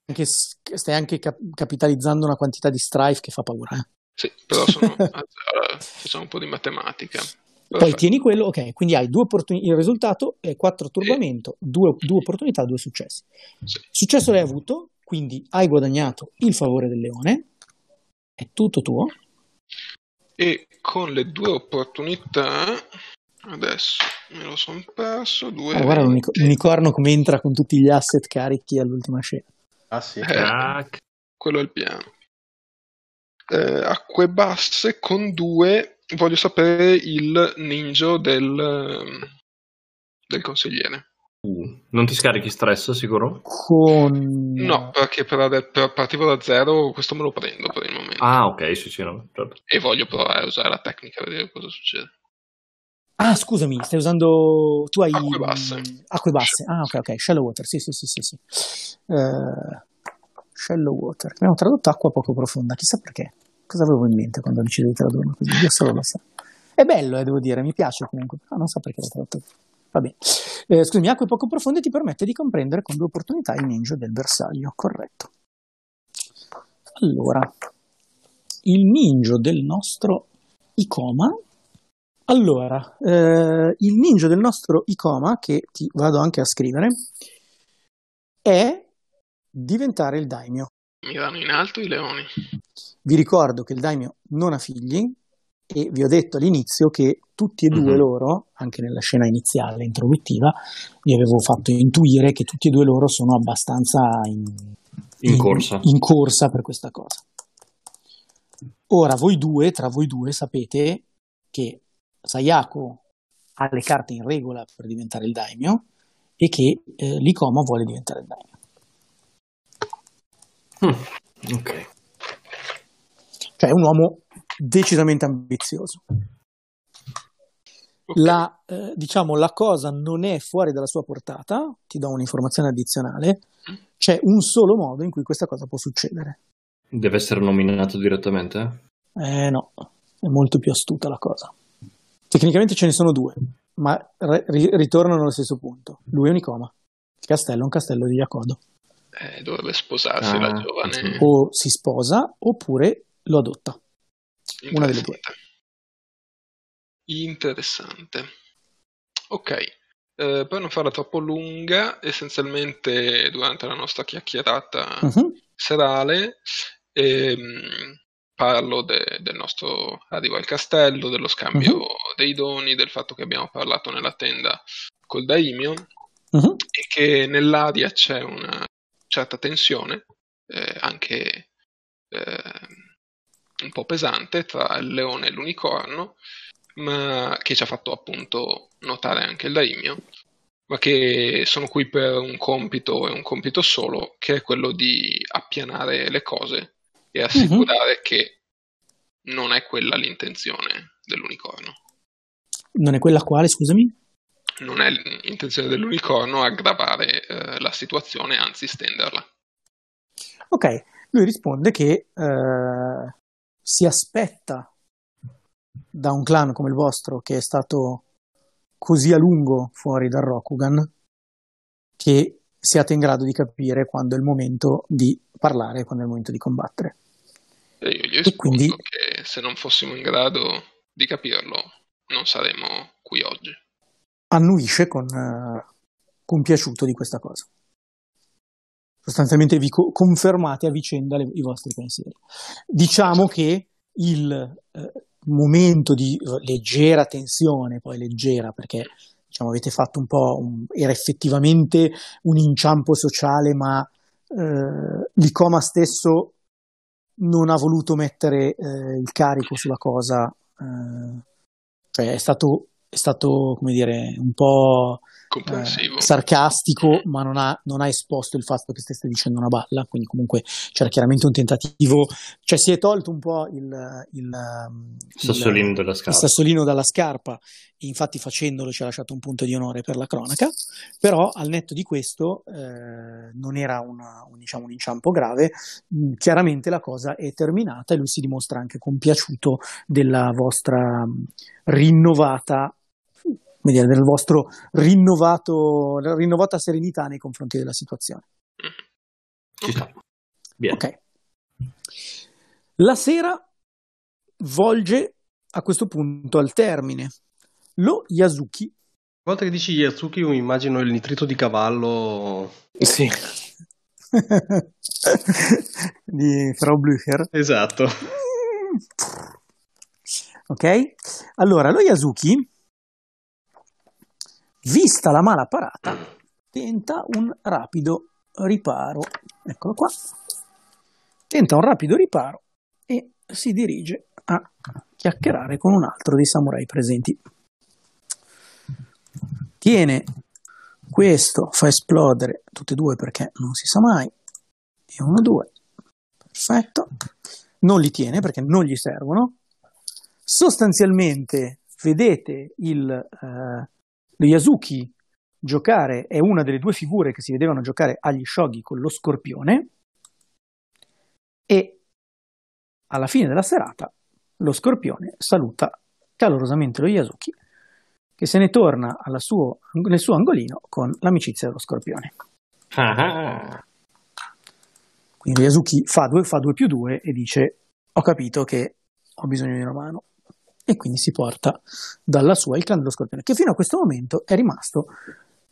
Anche, stai anche cap- capitalizzando una quantità di strife che fa paura, eh. Sì, però sono... facciamo un po' di matematica. Poi Perfetto. tieni quello, ok, quindi hai due opportunità, il risultato è 4 turbamento, due, due opportunità, due successi. Sì. Successo l'hai avuto, quindi hai guadagnato il favore del leone, è tutto tuo. E con le due opportunità, adesso me lo sono perso, due... Ah, guarda l'unicorno come entra con tutti gli asset carichi all'ultima scena. Ah sì. Eh, quello è il piano. Eh, acque basse con due, voglio sapere il ninja del, del consigliere. Uh, non ti scarichi stress, sicuro? Con... No, perché per, per partivo da zero questo me lo prendo per il momento. Ah, ok, sì, sì, no, certo. E voglio provare a usare la tecnica vedere cosa succede. Ah, scusami, stai usando... Tu hai... Acque basse. Acque basse. Ah, ok, ok. Shallow water, sì, sì, sì, sì. sì. Eh, shallow water. Abbiamo tradotto acqua poco profonda, chissà perché. Cosa avevo in mente quando ho deciso di tradurlo così? Io solo lo so. È bello, eh, devo dire, mi piace comunque, però non so perché l'ho tradotto. Va bene. Eh, scusami, acque poco profonde ti permette di comprendere con due opportunità il ninja del bersaglio, corretto. Allora, il ninja del nostro Icoma allora, eh, il ninja del nostro Icoma, che ti vado anche a scrivere, è diventare il daimyo. Mirano in alto i leoni. Vi ricordo che il daimyo non ha figli e vi ho detto all'inizio che tutti e due Mhm. loro, anche nella scena iniziale introduttiva, vi avevo fatto intuire che tutti e due loro sono abbastanza in, In corsa. in corsa per questa cosa. Ora, voi due, tra voi due, sapete che Sayako ha le carte in regola per diventare il daimyo e che eh, l'Ikoma vuole diventare il daimyo. Mm, ok. Cioè è un uomo decisamente ambizioso. Ok. La, eh, diciamo, la cosa non è fuori dalla sua portata, ti do un'informazione addizionale, c'è un solo modo in cui questa cosa può succedere. Deve essere nominato direttamente? Eh no, è molto più astuta la cosa. Tecnicamente ce ne sono due, ma ri- ritornano allo stesso punto. Lui è un Icoma, il castello è un castello di Yakodo. Eh, dovrebbe sposarsi Ah, la giovane. O si sposa oppure lo adotta. una delle due. Interessante. Ok, eh, per non farla troppo lunga, essenzialmente durante la nostra chiacchierata Mhm. serale ehm, parlo de- del nostro arrivo al castello, dello scambio Mhm. dei doni, del fatto che abbiamo parlato nella tenda col Daimio Mhm. e che nell'aria c'è una certa tensione, eh, anche eh, un po' pesante, tra il leone e l'unicorno, ma che ci ha fatto appunto notare anche il Daimio, ma che sono qui per un compito e un compito solo, che è quello di appianare le cose e assicurare che non è quella l'intenzione dell'unicorno. Non è quella quale, scusami? Non è l'intenzione dell'unicorno aggravare eh, la situazione, anzi stenderla. Ok, lui risponde che eh, si aspetta da un clan come il vostro, che è stato così a lungo fuori dal Rokugan, che siate in grado di capire quando è il momento di parlare quando è il momento di combattere. E io gli E rispondo quindi- che se non fossimo in grado di capirlo, non saremmo qui oggi. Annuisce con eh, compiaciuto di questa cosa. Sostanzialmente vi co- confermate a vicenda le- i vostri pensieri. Diciamo che il eh, momento di eh, leggera tensione, poi leggera perché diciamo, avete fatto un po', un- era effettivamente un inciampo sociale, ma eh, l'ICOMA stesso non ha voluto mettere eh, il carico sulla cosa, eh, cioè è stato, è stato, come dire, un po' comprensivo. eh, sarcastico, ma non ha, non ha esposto il fatto che stesse dicendo una balla, quindi comunque c'era chiaramente un tentativo, cioè si è tolto un po' il, il, Sassolino il- dalla il scarpa. sassolino dalla scarpa, e infatti facendolo ci ha lasciato un punto di onore per la cronaca, però al netto di questo eh, non era una- un, diciamo, un inciampo grave, Mm, chiaramente la cosa è terminata e lui si dimostra anche compiaciuto della vostra mm, rinnovata come dire, del vostro rinnovato, rinnovata serenità nei confronti della situazione. Ci sta. Bene. Ok. La sera volge a questo punto al termine. Lo Yasuki Una volta che dici Yatsuki, io mi immagino il nitrito di cavallo. Sì. di Frau Blücher. Esatto. Ok? Allora, lo Yasuki, vista la mala parata, tenta un rapido riparo. Eccolo qua. Tenta un rapido riparo e si dirige a chiacchierare con un altro dei samurai presenti. Tiene questo, fa esplodere tutte e due perché non si sa mai. E uno, due. Perfetto. Non li tiene perché non gli servono sostanzialmente vedete il, eh, Yasuki giocare, è una delle due figure che si vedevano giocare agli shogi con lo scorpione e alla fine della serata lo scorpione saluta calorosamente lo Yasuki che se ne torna alla suo- nel suo angolino con l'amicizia dello scorpione. Ah, ah. Quindi Yasuki fa 2 fa due più 2 e dice ho capito che ho bisogno di una mano e quindi si porta dalla sua il clan dello scorpione che fino a questo momento è rimasto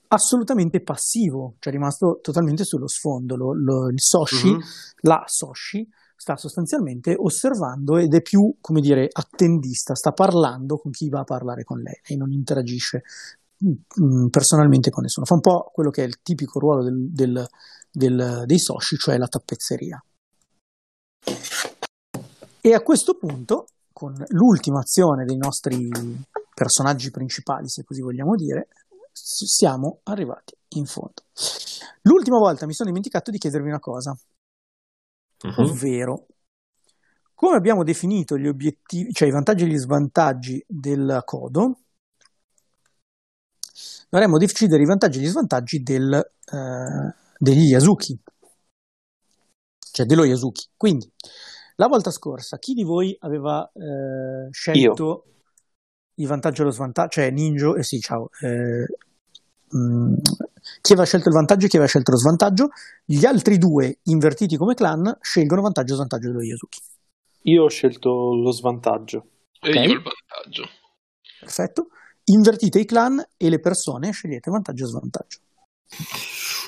assolutamente passivo, cioè è rimasto totalmente sullo sfondo. Lo- lo- il Soshi, Mhm. la Soshi, sta sostanzialmente osservando ed è più, come dire, attendista, sta parlando con chi va a parlare con lei, lei non interagisce mm, personalmente con nessuno. Fa un po' quello che è il tipico ruolo del- del- del- dei Soshi, cioè la tappezzeria. E a questo punto, con l'ultima azione dei nostri personaggi principali, se così vogliamo dire, siamo arrivati in fondo. L'ultima volta mi sono dimenticato di chiedervi una cosa, Mhm. ovvero come abbiamo definito gli obiettivi, cioè i vantaggi e gli svantaggi del codo, dovremmo decidere i vantaggi e gli svantaggi del, eh, degli Yasuki, cioè dello Yasuki. Quindi, la volta scorsa, chi di voi aveva eh, scelto il vantaggio e lo svantaggio? Cioè, Ninjo, eh sì, ciao. eh, mm, chi aveva scelto il vantaggio e chi aveva scelto lo svantaggio? Gli altri due, invertiti come clan, scelgono vantaggio e svantaggio dello Yasuki. Io ho scelto lo svantaggio. E Ok. io il vantaggio. Perfetto. Invertite i clan e le persone, scegliete vantaggio e svantaggio.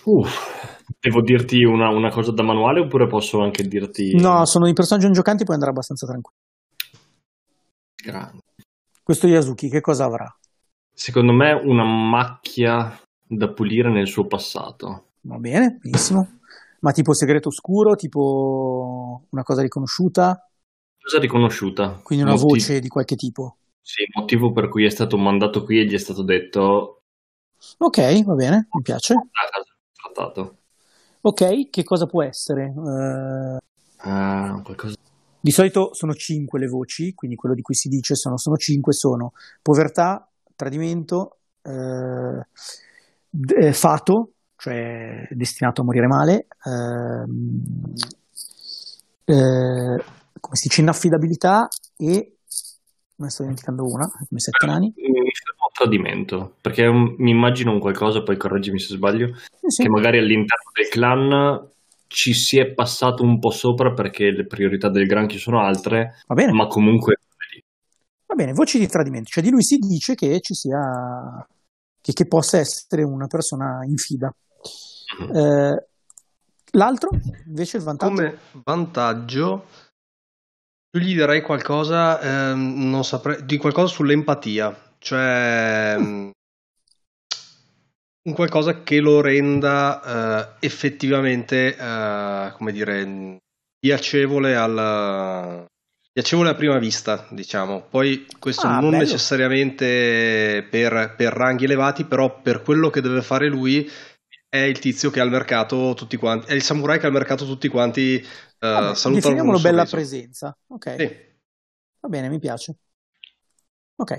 Uff. Devo dirti una, una cosa da manuale oppure posso anche dirti... No, sono i personaggi non giocanti, puoi andare abbastanza tranquillo. Grande. Questo Yasuki che cosa avrà? Secondo me una macchia da pulire nel suo passato. Va bene, benissimo. Ma tipo segreto oscuro, tipo una cosa riconosciuta, Cosa riconosciuta? quindi una Motiv- voce di qualche tipo. Sì, motivo per cui è stato mandato qui e gli è stato detto Ok, va bene, mi piace. trattato. Ok, che cosa può essere? Eh, Ah, qualcosa... di solito sono cinque le voci, quindi quello di cui si dice sono, sono cinque, sono povertà, tradimento, eh, d- eh, fato, cioè destinato a morire male, ehm, eh, come si dice, inaffidabilità e me ne sto dimenticando una, come sette nani. Tradimento, perché un- mi immagino un qualcosa, poi correggimi se sbaglio, Sì, che magari all'interno del clan ci si è passato un po' sopra perché le priorità del granchio sono altre, Va bene. ma comunque Va bene, voci di tradimento, cioè di lui si dice che ci sia, che, che possa essere una persona infida. Mhm. Eh, l'altro, invece, il vantaggio. Come vantaggio, io gli darei qualcosa, ehm, non saprei, di qualcosa sull'empatia, cioè mm, un qualcosa che lo renda eh, effettivamente, eh, come dire, piacevole al, piacevole a prima vista, diciamo. Poi questo Ah, non bello. necessariamente per, per ranghi elevati, però per quello che deve fare lui è il tizio che ha al mercato tutti quanti, è il samurai che ha al mercato tutti quanti eh, Vabbè, salutano con definiamolo un bella sorriso. presenza. Ok, Sì. va bene, mi piace. Ok,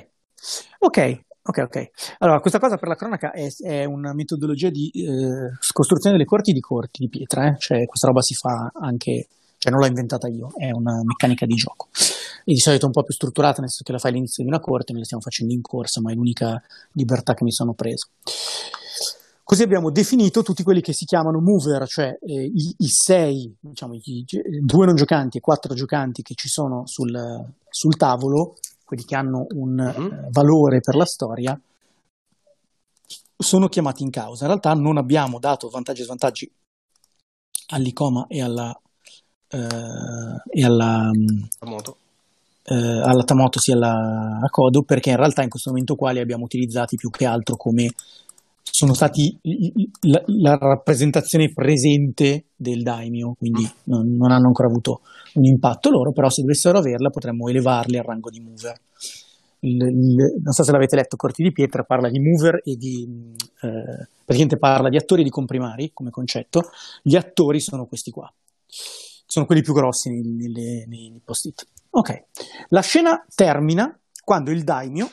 ok, ok, ok. Allora, questa cosa per la cronaca è, è una metodologia di eh, costruzione delle corti di corti di pietra, eh? Cioè questa roba si fa anche, cioè non l'ho inventata io, è una meccanica di gioco. E di solito un po' più strutturata, nel senso che la fai all'inizio di una corte, noi la stiamo facendo in corsa, ma è l'unica libertà che mi sono preso. Così abbiamo definito tutti quelli che si chiamano mover, cioè eh, i, i sei, diciamo, i due non giocanti e quattro giocanti che ci sono sul, sul tavolo, quelli che hanno un Mhm. eh, valore per la storia, sono chiamati in causa. In realtà non abbiamo dato vantaggi e svantaggi all'ICOMA e alla, eh, e alla, mm, La moto. eh, alla Tamoto sia alla a Kodo perché in realtà in questo momento qua li abbiamo utilizzati più che altro come sono stati la, la rappresentazione presente del daimyo, quindi non, non hanno ancora avuto un impatto loro, però se dovessero averla potremmo elevarli al rango di mover. Il- il- non so se l'avete letto, Corti di Pietra parla di mover e di eh, praticamente parla di attori e di comprimari come concetto. Gli attori sono questi qua, sono quelli più grossi nei, nelle- nei- nei post-it. Ok, la scena termina quando il daimyo,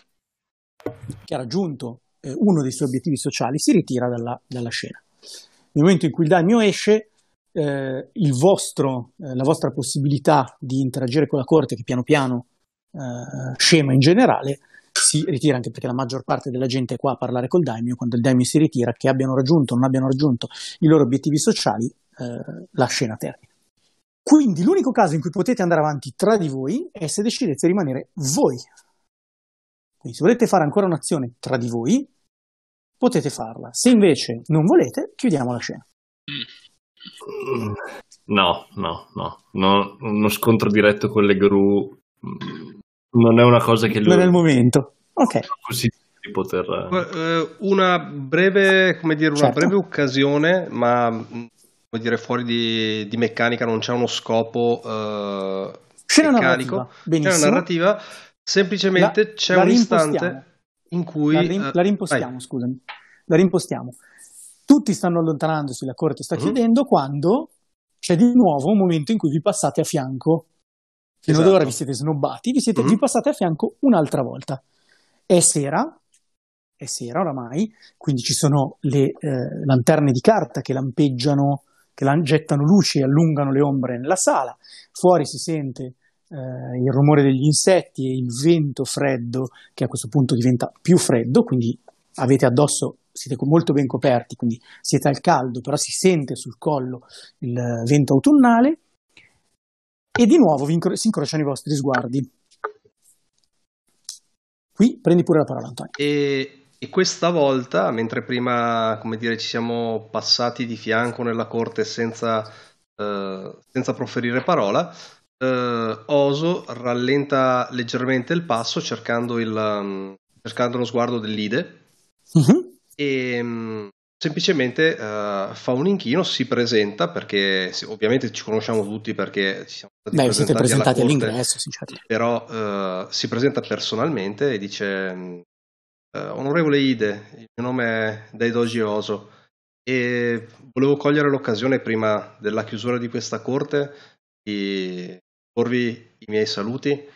che ha raggiunto eh, uno dei suoi obiettivi sociali, si ritira dalla, dalla scena. Nel momento in cui il daimyo esce, eh, vostro, eh, la vostra possibilità di interagire con la corte, che piano piano eh, scema in generale, si ritira anche perché la maggior parte della gente è qua a parlare col daimyo, quando il daimyo si ritira, che abbiano raggiunto o non abbiano raggiunto i loro obiettivi sociali, eh, la scena termina. Quindi l'unico caso in cui potete andare avanti tra di voi è se decidete di rimanere voi. Quindi se volete fare ancora un'azione tra di voi, potete farla. Se invece non volete, chiudiamo la scena. No, no, no, no, uno scontro diretto con le gru mm, non è una cosa che lui Non è il momento. Ok. considera di poter... Eh, Una breve, come dire, una Certo. breve occasione, ma mh, come dire, fuori di, di meccanica non c'è uno scopo eh, Scena meccanico. narrativa. Benissimo. Scena narrativa, semplicemente La- c'è la un istante in cui... La, rim- eh, la rimpostiamo, vai. scusami. La rimpostiamo. Tutti stanno allontanandosi, la corte sta Mhm. chiudendo, quando c'è di nuovo un momento in cui vi passate a fianco. Fino ad Esatto. ora vi siete snobbati, vi, siete, Mhm. vi passate a fianco un'altra volta. È sera, è sera oramai, quindi ci sono le eh, lanterne di carta che lampeggiano, che lan- gettano luci e allungano le ombre nella sala. Fuori si sente eh, il rumore degli insetti e il vento freddo che a questo punto diventa più freddo, quindi avete addosso, siete molto ben coperti, quindi siete al caldo, però si sente sul collo il vento autunnale e di nuovo incro- si incrociano i vostri sguardi. Qui prendi pure la parola Antonio. E, e questa volta, mentre prima, come dire, ci siamo passati di fianco nella corte senza, eh, senza proferire parola, eh, Oso rallenta leggermente il passo cercando, il, um, cercando lo sguardo dell'Ide Mhm. E mm, semplicemente eh, fa un inchino, si presenta perché sì, ovviamente ci conosciamo tutti perché ci siamo stati Beh, siete presentati alla corte, all'ingresso, certo. però eh, si presenta personalmente e dice eh, onorevole Ide, il mio nome è Daidoji Oso e volevo cogliere l'occasione prima della chiusura di questa corte di porvi i miei saluti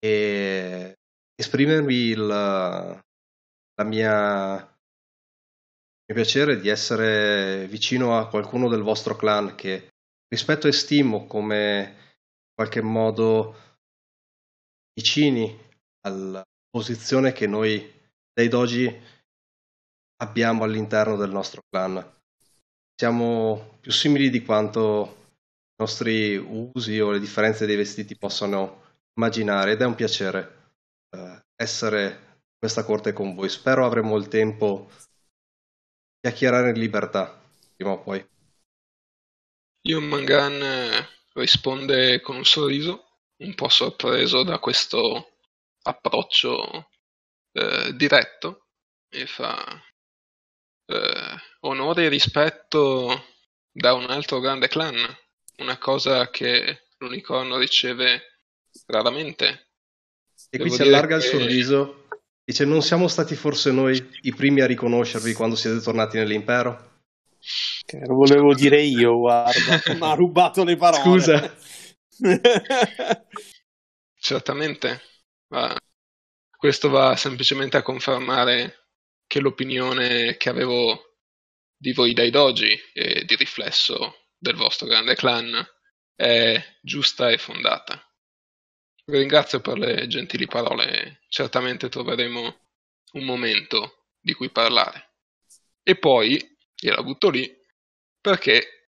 e esprimervi il, la mia mio piacere di essere vicino a qualcuno del vostro clan che rispetto e stimo come in qualche modo vicini alla posizione che noi dei doji abbiamo all'interno del nostro clan. Siamo più simili di quanto i nostri usi o le differenze dei vestiti possano immaginare ed è un piacere eh, essere in questa corte con voi. Spero avremo il tempo chiacchierare in libertà prima o poi. Io Mangan eh, risponde con un sorriso, un po' sorpreso da questo approccio eh, diretto e fa eh, onore e rispetto da un altro grande clan, una cosa che l'unicorno riceve raramente. E qui si allarga il sorriso. Dice, non siamo stati forse noi i primi a riconoscervi quando siete tornati nell'impero? Che lo volevo dire io, guarda, mi ha rubato le parole. Scusa. Certamente. Ma questo va semplicemente a confermare che l'opinione che avevo di voi dai doji e di riflesso del vostro grande clan è giusta e fondata. Ringrazio per le gentili parole, certamente troveremo un momento di cui parlare. E poi gliela butto lì perché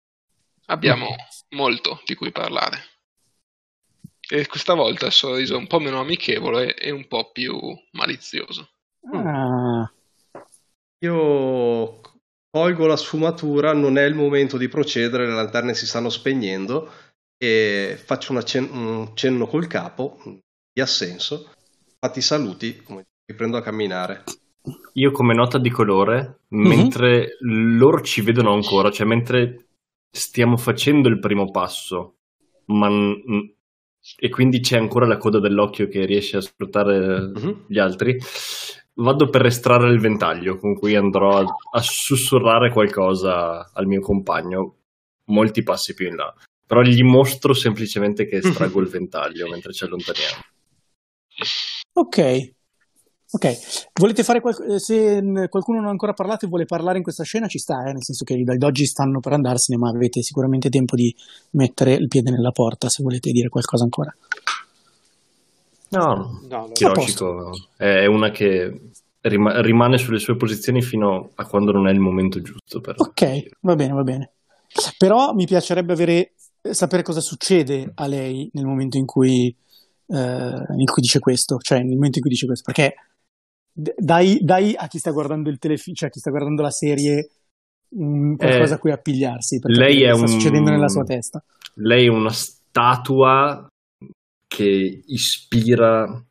abbiamo molto di cui parlare. E questa volta il sorriso è un po' meno amichevole e un po' più malizioso. Ah, Io colgo la sfumatura, non è il momento di procedere, le lanterne si stanno spegnendo e faccio cen- un cenno col capo di assenso. Fatti i saluti, come riprendo a camminare. Io come nota di colore, mentre loro ci vedono ancora, cioè mentre stiamo facendo il primo passo, ma n- e quindi c'è ancora la coda dell'occhio che riesce a sfruttare Mhm. gli altri, vado per estrarre il ventaglio con cui andrò a, a sussurrare qualcosa al mio compagno molti passi più in là. Però gli mostro semplicemente che estraggo il ventaglio mentre ci allontaniamo. ok. Ok, volete fare qual- eh, se qualcuno non ha ancora parlato e vuole parlare in questa scena, ci sta, eh, nel senso che i doggi stanno per andarsene, ma avete sicuramente tempo di mettere il piede nella porta se volete dire qualcosa ancora. No, No, no, Hiroshiko è una che rima- rimane sulle sue posizioni fino a quando non è il momento giusto. Per... Ok, va bene, va bene. Però mi piacerebbe avere, sapere cosa succede a lei nel momento in cui, eh, in cui dice questo, cioè nel momento in cui dice questo, perché dai, dai a chi sta guardando il telefilm, cioè a chi sta guardando la serie, mh, qualcosa Eh, a cui appigliarsi, per lei è sta un- succedendo nella sua testa. Lei è una statua che ispira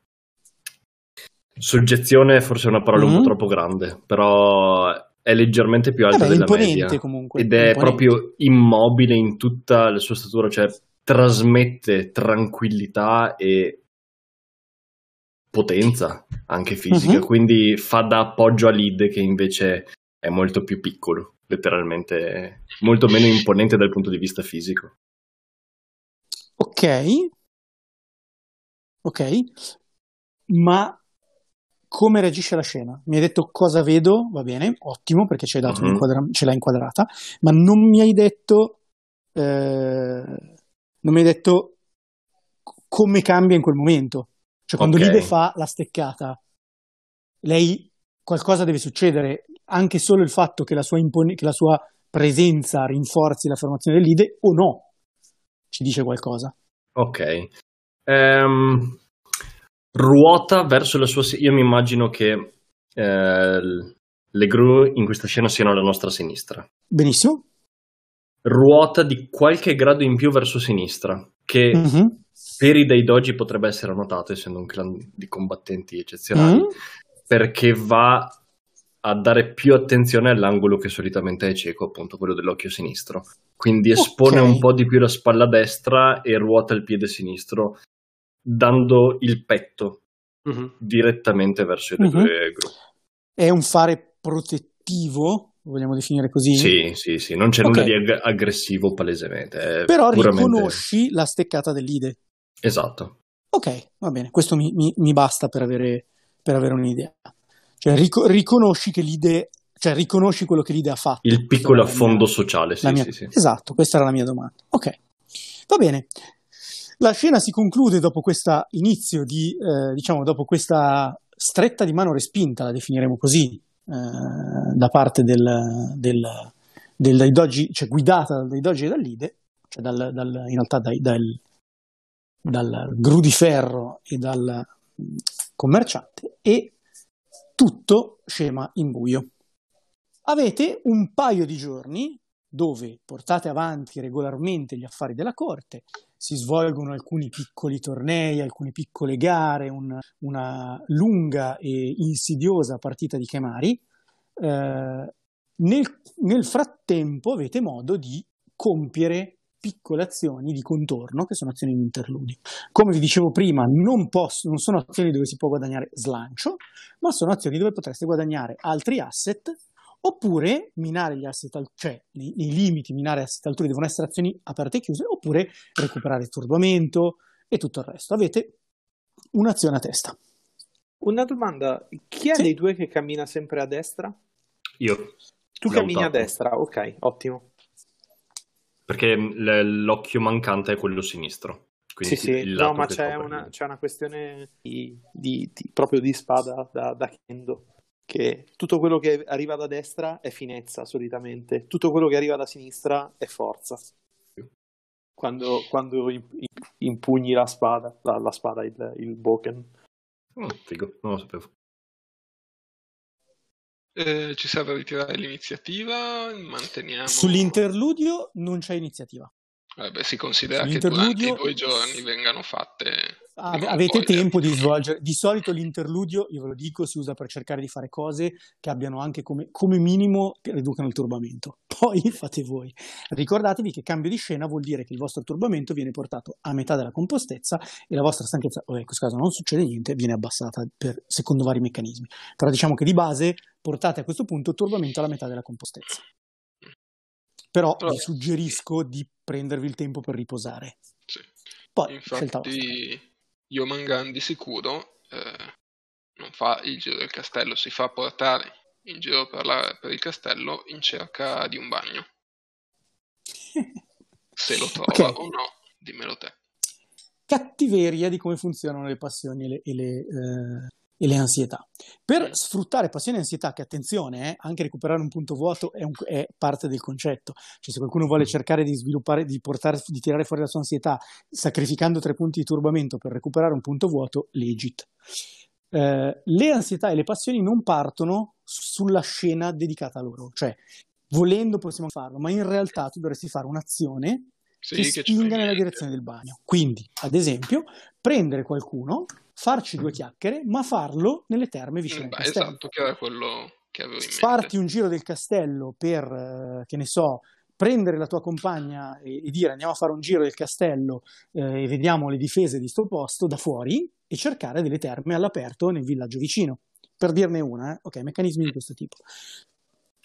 soggezione, forse è una parola un Mhm. po' troppo grande, però è leggermente più alta Vabbè, della imponente media. comunque, Ed è imponente. proprio immobile in tutta la sua statura, cioè trasmette tranquillità e potenza anche fisica, Mhm. quindi fa da appoggio a Lid che invece è molto più piccolo, letteralmente molto meno imponente dal punto di vista fisico. Ok, ok, ma come reagisce la scena? Mi hai detto cosa vedo, va bene, ottimo perché ci hai dato Mhm. un'inquadra- ce l'hai inquadrata, ma non mi hai detto, eh, non mi hai detto come cambia in quel momento. Cioè quando Ok. Lide fa la steccata, lei qualcosa deve succedere, anche solo il fatto che la sua, impone- che la sua presenza rinforzi la formazione del Lide o no, ci dice qualcosa. Ok. Ehm, ruota verso la sua... Io mi immagino che eh, le gru in questa scena siano alla nostra sinistra. Benissimo. Ruota di qualche grado in più verso sinistra, che Mhm. per i dei doji potrebbe essere notato, essendo un clan di combattenti eccezionali, Mm. perché va a dare più attenzione all'angolo che solitamente è cieco, appunto quello dell'occhio sinistro. Quindi espone Ok. un po' di più la spalla destra e ruota il piede sinistro, dando il petto Mhm. direttamente verso le Mhm. due gruppi. È un fare protettivo, vogliamo definire così? Sì, sì, sì, non c'è Ok. nulla di ag- aggressivo palesemente. è Però puramente- riconosci la steccata dell'ide. Esatto. Ok, va bene, questo mi, mi- mi basta per avere, per avere un'idea. Cioè, rico- riconosci che l'ide, cioè riconosci quello che l'ide ha fatto. Il piccolo affondo mia- sociale, sì, mia- sì, sì. Esatto, questa era la mia domanda. Ok, va bene. La scena si conclude dopo questo inizio di, eh, diciamo, dopo questa stretta di mano respinta, la definiremo così, eh, da parte del, del, del- dai doji, cioè guidata dai doji e dall'ide, cioè dal, dal- in realtà dai- dal, dal gru di ferro e dal commerciante, e tutto scema in buio. Avete un paio di giorni dove portate avanti regolarmente gli affari della corte, si svolgono alcuni piccoli tornei, alcune piccole gare, un- una lunga e insidiosa partita di Kemari. Eh, nel, nel frattempo avete modo di compiere piccole azioni di contorno che sono azioni di interludio. Come vi dicevo prima, non, posso, non sono azioni dove si può guadagnare slancio, ma sono azioni dove potreste guadagnare altri asset oppure minare gli asset, al- cioè nei, nei limiti minare asset altrui devono essere azioni aperte e chiuse, oppure recuperare il turbamento e tutto il resto. Avete un'azione a testa. Una domanda, chi è Sì. dei due che cammina sempre a destra? Io. Tu L'ho cammini a usato. destra, ok, ottimo. Perché l- l'occhio mancante è quello sinistro. Quindi sì, sì, no, ma c'è una, c'è una questione di, di- di- proprio di spada da, da Kendo, che tutto quello che arriva da destra è finezza solitamente, tutto quello che arriva da sinistra è forza. Quando, quando im- im- impugni la spada, la, la spada, il, il boken. Oh, figo, non lo sapevo. Eh, ci serve ritirare l'iniziativa? Manteniamo... Sull'interludio non c'è iniziativa. Eh, beh, si considera che durante i due giorni vengano fatte... Avete tempo di svolgere. Di solito l'interludio, io ve lo dico, si usa per cercare di fare cose che abbiano anche come, come minimo che riducano il turbamento. Poi fate voi. Ricordatevi che cambio di scena vuol dire che il vostro turbamento viene portato a metà della compostezza e la vostra stanchezza, oh, in questo caso non succede niente, viene abbassata per, secondo vari meccanismi. Però diciamo che di base portate a questo punto il turbamento alla metà della compostezza. Però vi suggerisco di prendervi il tempo per riposare. Sì. Poi. Infatti, Yomangan di sicuro eh, non fa il giro del castello, si fa portare in giro per, la- per il castello in cerca di un bagno. Se lo trova Ok. o no, dimmelo te. cattiveria di come funzionano le passioni e le, e le, eh, e le ansietà. Per sfruttare passioni e ansietà, che attenzione, eh, anche recuperare un punto vuoto è, un- è parte del concetto. Cioè, se qualcuno vuole cercare di sviluppare, di, portare, di tirare fuori la sua ansietà sacrificando tre punti di turbamento per recuperare un punto vuoto, legit. Eh, le ansietà e le passioni non partono sulla scena dedicata a loro, cioè volendo possiamo farlo, ma in realtà tu dovresti fare un'azione Sì, che spinga nella direzione del bagno. Quindi, ad esempio, prendere qualcuno, farci due chiacchiere, ma farlo nelle terme vicino Mm, al castello. esatto, che era quello che avevo in mente. Farti un giro del castello per, eh, che ne so, prendere la tua compagna e, e dire andiamo a fare un giro del castello eh, e vediamo le difese di sto posto da fuori e cercare delle terme all'aperto nel villaggio vicino. Per dirne una, eh. ok, meccanismi di questo tipo.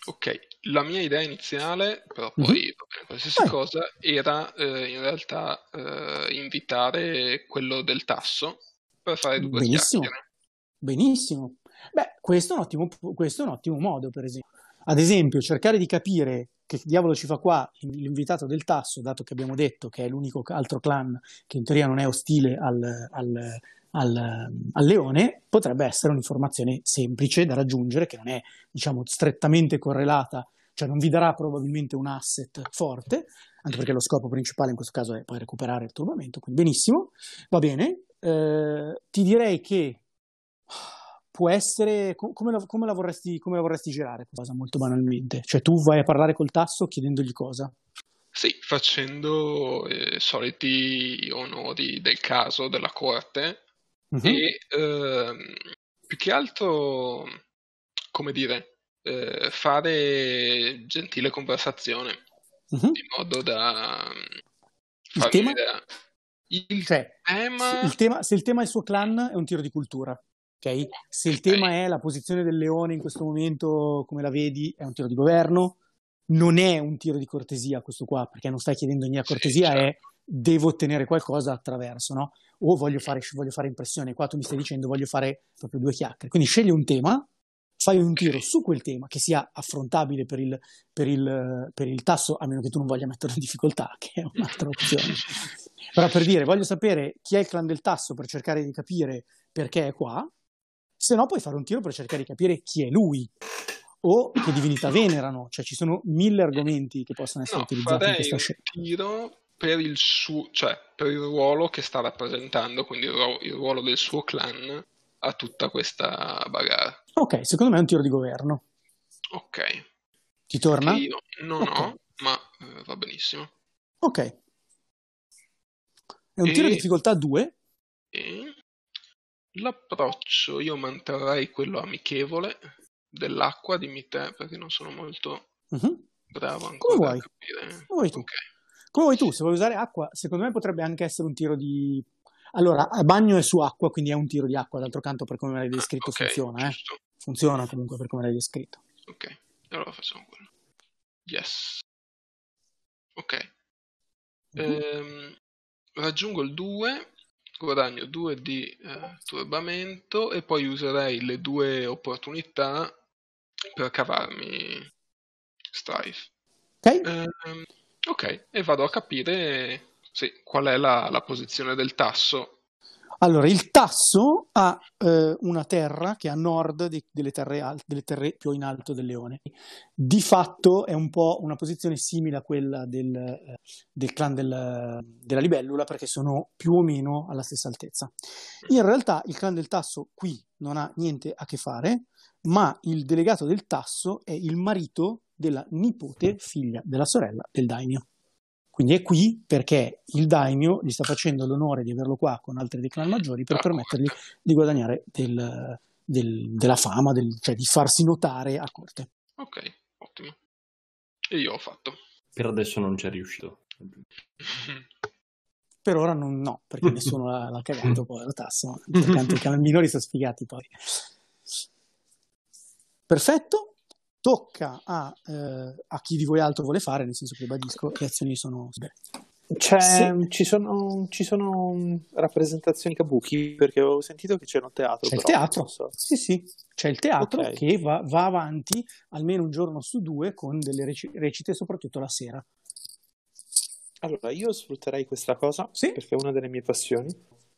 Ok, la mia idea iniziale, però poi bene, qualsiasi Vai. cosa, era eh, in realtà eh, invitare quello del tasso per fare due Benissimo. chiacchiere. Benissimo. Beh, questo è, un ottimo, questo è un ottimo modo, per esempio. Ad esempio, cercare di capire che diavolo ci fa qua l'invitato del tasso, dato che abbiamo detto che è l'unico altro clan che in teoria non è ostile al, al- al- al leone, potrebbe essere un'informazione semplice da raggiungere, che non è, diciamo, strettamente correlata, cioè non vi darà probabilmente un asset forte, anche perché lo scopo principale in questo caso è poi recuperare il turbamento, quindi benissimo, va bene. Eh, ti direi che può essere co- come la, come la vorresti, come la vorresti girare questa cosa molto banalmente cioè tu vai a parlare col tasso chiedendogli cosa Sì, facendo eh, soliti onori del caso, della corte, Mhm. e ehm, più che altro, come dire, eh, fare gentile conversazione, Mhm. in modo da Il farmi tema? Il Cioè, tema... se il, tema, se il tema è il suo clan è un tiro di cultura ok se il tema è la posizione del leone in questo momento come la vedi è un tiro di governo non è un tiro di cortesia questo qua perché non stai chiedendo niente a Sì, cortesia è certo. Devo ottenere qualcosa attraverso no? o voglio fare, voglio fare impressione qua tu mi stai dicendo voglio fare proprio due chiacchiere quindi scegli un tema fai un tiro su quel tema che sia affrontabile per il, per il, per il tasso, a meno che tu non voglia metterlo in difficoltà, che è un'altra opzione. Però per dire, voglio sapere chi è il clan del tasso per cercare di capire perché è qua, se no puoi fare un tiro per cercare di capire chi è lui o che divinità venerano, cioè ci sono mille argomenti che possono essere No, utilizzati in questa scelta. tiro per il suo, cioè per il ruolo che sta rappresentando, quindi il, ru- il ruolo del suo clan a tutta questa bagarre. Ok, secondo me è un tiro di governo. Ok. Ti torna? Che io non Ok. ho, ma eh, va benissimo. Ok. È un tiro E- di difficoltà 2. E l'approccio io manterrei quello amichevole dell'acqua, dimmi te, perché non sono molto Mhm. bravo Come ancora a vuoi. capire. Come vuoi tu. Ok. Come vuoi tu, se vuoi usare acqua, secondo me potrebbe anche essere un tiro di... Allora, a bagno è su acqua, quindi è un tiro di acqua, d'altro canto per come l'hai descritto Ok, funziona, eh. Funziona comunque per come l'hai descritto. Ok, allora facciamo quello. Yes. Ok. Mhm. Ehm, raggiungo il 2, guadagno 2 di eh, turbamento e poi userei le due opportunità per cavarmi Strife. Ok? Ehm, ok, e vado a capire sì, qual è la, la posizione del tasso. Allora, il tasso ha eh, una terra che è a nord di- delle, terre al- delle terre più in alto del leone. Di fatto è un po' una posizione simile a quella del, eh, del clan del- della libellula perché sono più o meno alla stessa altezza. In realtà il clan del tasso qui non ha niente a che fare, ma il delegato del tasso è il marito della nipote figlia della sorella del daimyo. Quindi è qui perché il daimyo gli sta facendo l'onore di averlo qua con altri dei clan maggiori per permettergli di guadagnare del- del- della fama, del- cioè di farsi notare a corte. Ok, ottimo. E io ho fatto. Per adesso non c'è riuscito. Per ora non, no, perché nessuno l'ha, l'ha cagato poi la tassa. Tanto i clan minori sono sfigati poi. Perfetto. Tocca a, eh, a chi di voi altro vuole fare, nel senso che ribadisco, le azioni sono... beh, C'è- Sì. ci, sono, ci sono rappresentazioni kabuki perché ho sentito che c'è un teatro. C'è il però teatro. non so. Sì, sì, c'è il teatro Ok. che va, va avanti almeno un giorno su due con delle reci- recite, soprattutto la sera. Allora, io sfrutterei questa cosa Sì. perché è una delle mie passioni.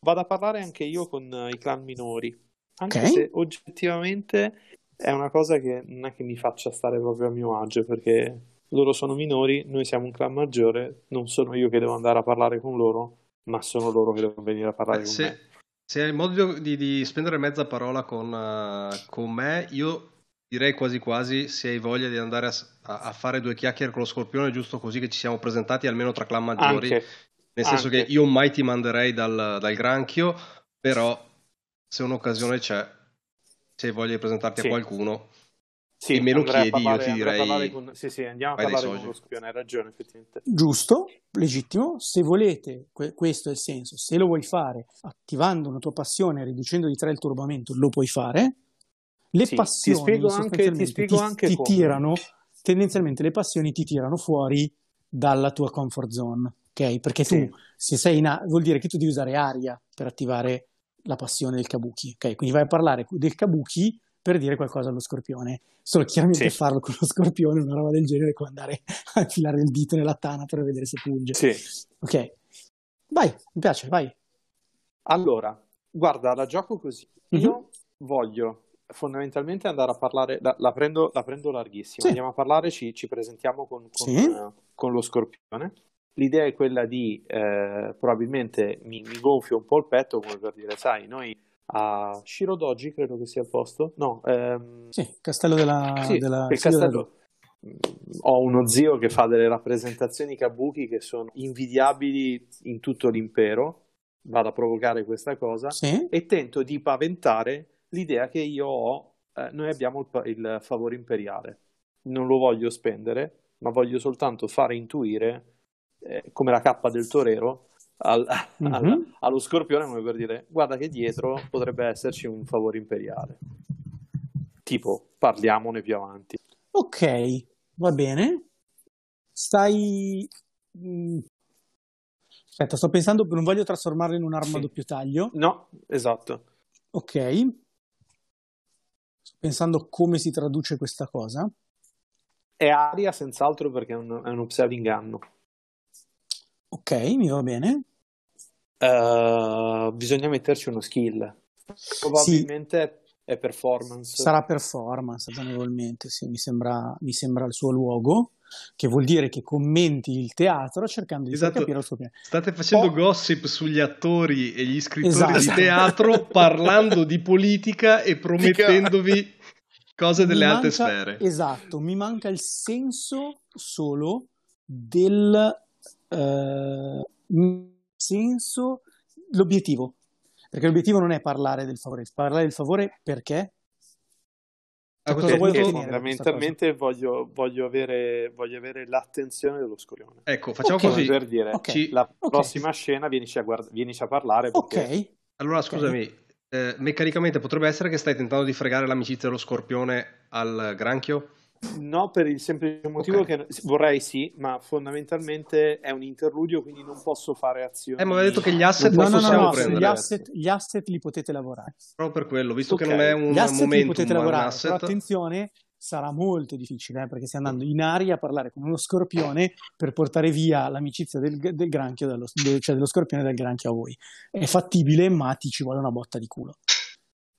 Vado a parlare anche io con eh, i clan minori, anche Ok. se oggettivamente è una cosa che non è che mi faccia stare proprio a mio agio perché loro sono minori, noi siamo un clan maggiore, non sono io che devo andare a parlare con loro, ma sono loro che devono venire a parlare Beh, con se, me. se hai modo di, di spendere mezza parola con, eh, con me, io direi quasi quasi se hai voglia di andare a- a fare due chiacchiere con lo scorpione, giusto così che ci siamo presentati almeno tra clan maggiori. Anche, Nel senso anche. che io mai ti manderei dal, dal granchio, però se un'occasione c'è, se di presentarti Sì. a qualcuno, Sì, e me lo chiedi, io parlare- ti andrei a direi con- Sì, sì, andiamo a parlare con lo scorpione, hai ragione, effettivamente. Giusto, legittimo, se volete, que- questo è il senso, se lo vuoi fare attivando una tua passione riducendo di tre il turbamento, lo puoi fare. Le Sì, ti passioni spiego anche- ti spiego ti, anche ti tirano, tendenzialmente le passioni ti tirano fuori dalla tua comfort zone, ok? Perché tu, Sì. se sei in a- vuol dire che tu devi usare aria per attivare la passione del kabuki, ok? Quindi vai a parlare del kabuki per dire qualcosa allo scorpione. Solo chiaramente Sì. farlo con lo scorpione, una roba del genere, come andare a infilare il dito nella tana per vedere se punge. Sì. Ok, vai, mi piace, vai. Allora, guarda, la gioco così. Mhm. Io voglio fondamentalmente andare a parlare, la, la prendo, la prendo larghissima, Sì. andiamo a parlare, ci, ci presentiamo con, con, Sì. con lo scorpione. L'idea è quella di, eh, probabilmente mi, mi gonfio un po' il petto, come per dire, sai, noi a Shirodoji credo che sia il posto, no, ehm, Sì, castello della... sì, della il castello. Mm, Ho uno zio che fa delle rappresentazioni kabuki che sono invidiabili in tutto l'impero. Vado a provocare questa cosa Sì, e tento di paventare l'idea che io ho. eh, noi abbiamo il, il favore imperiale. Non lo voglio spendere, ma voglio soltanto fare intuire, eh, come la cappa del torero, al- Mhm. al- allo scorpione, come per dire: guarda che dietro potrebbe esserci un favore imperiale. Tipo, parliamone più avanti. ok, va bene. Stai... mm, Aspetta, sto pensando, non voglio trasformarlo in un'arma Sì. a doppio taglio. No, esatto. Ok. Sto pensando come si traduce questa cosa. È aria senz'altro perché è, un, è uno pseudo-inganno. Ok, mi va bene. Eh, bisogna metterci uno skill. Probabilmente è performance. Sarà performance, ragionevolmente, sì, mi sembra, mi sembra il suo luogo, che vuol dire che commenti il teatro cercando di Esatto. capire il suo piano. State facendo Oh. gossip sugli attori e gli scrittori Esatto. di teatro parlando di politica e promettendovi cose delle Mi alte manca- sfere. Esatto, mi manca il senso solo del eh, senso, l'obiettivo. Perché l'obiettivo non è parlare del favore, parlare del favore perché? A Cosa ottenere? fondamentalmente voglio, voglio, avere, voglio avere l'attenzione dello scorione. Ecco, facciamo Ok. così. per dire, Ok. Ci- la Ok. prossima scena vienici a, guard- vienici a parlare perché Ok, Allora, scusami, eh, meccanicamente potrebbe essere che stai tentando di fregare l'amicizia dello scorpione al granchio? No, per il semplice motivo Ok. che vorrei sì, ma fondamentalmente è un interludio, quindi non posso fare azioni. Eh, ma aveva detto che gli asset no, non no, no, possiamo no, prendere. gli asset, gli asset li potete lavorare. Proprio per quello, visto Ok. che non è un Gli asset li momentum, potete ma un lavorare, asset. però attenzione, sarà molto difficile, eh, perché stai andando in aria a parlare con uno scorpione per portare via l'amicizia del, del granchio, dallo, de- cioè dello scorpione dal granchio a voi. È fattibile, ma ti ci vuole una botta di culo.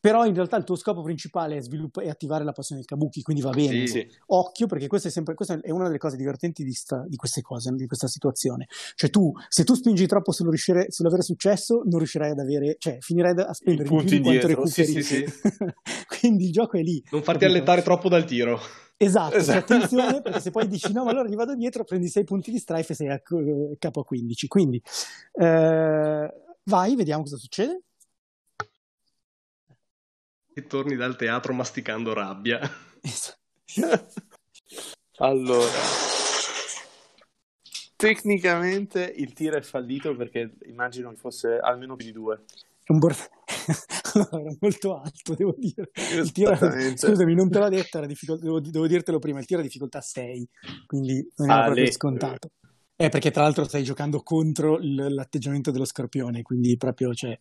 Però in realtà il tuo scopo principale è, sviluppa- è attivare la passione del kabuki, quindi va bene. Sì. Sì. Occhio, perché questa è, sempre, questa è una delle cose divertenti di, sta- di queste cose, di questa situazione. Cioè tu, se tu spingi troppo riuscire- sull'avere successo, non riuscirai ad avere, cioè finirai a spendere più di quanto recuperi. sì, quindi il gioco è lì. Non farti capito? allentare troppo dal tiro. Esatto, cioè, Esatto. attenzione perché se poi dici no, ma allora gli vado dietro, prendi 6 punti di strife e sei a co- capo a 15. Quindi eh, vai, vediamo cosa succede. E torni dal teatro masticando rabbia. Allora, tecnicamente il tiro è fallito perché immagino che fosse almeno più di due. È un bor- allora, era molto alto, devo dire. Il tiro scusami, non te l'ho detto, era difficol- devo, devo dirtelo prima, il tiro è difficoltà 6, quindi non era Ah, proprio lì. scontato. Eh, perché tra l'altro stai giocando contro l- l'atteggiamento dello scorpione, quindi proprio cioè...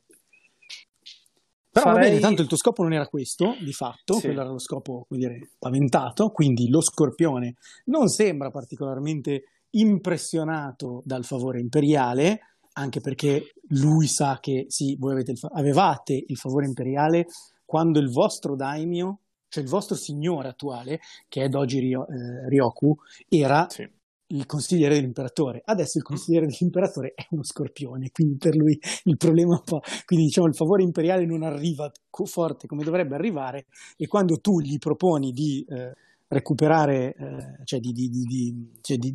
Però va Farei- bene, tanto il tuo scopo non era questo, di fatto, Sì. quello era lo scopo, come dire, paventato, quindi lo scorpione non sembra particolarmente impressionato dal favore imperiale, anche perché lui sa che sì, voi avete il fa- avevate il favore imperiale quando il vostro daimyo, cioè il vostro signore attuale, che è Doji Ryo- eh, Ryoku, era Sì. Il consigliere dell'imperatore. Adesso il consigliere dell'imperatore è uno scorpione, quindi per lui il problema un po'. Quindi diciamo il favore imperiale non arriva forte come dovrebbe arrivare e quando tu gli proponi di eh, recuperare, eh, cioè, di, di- di- cioè di-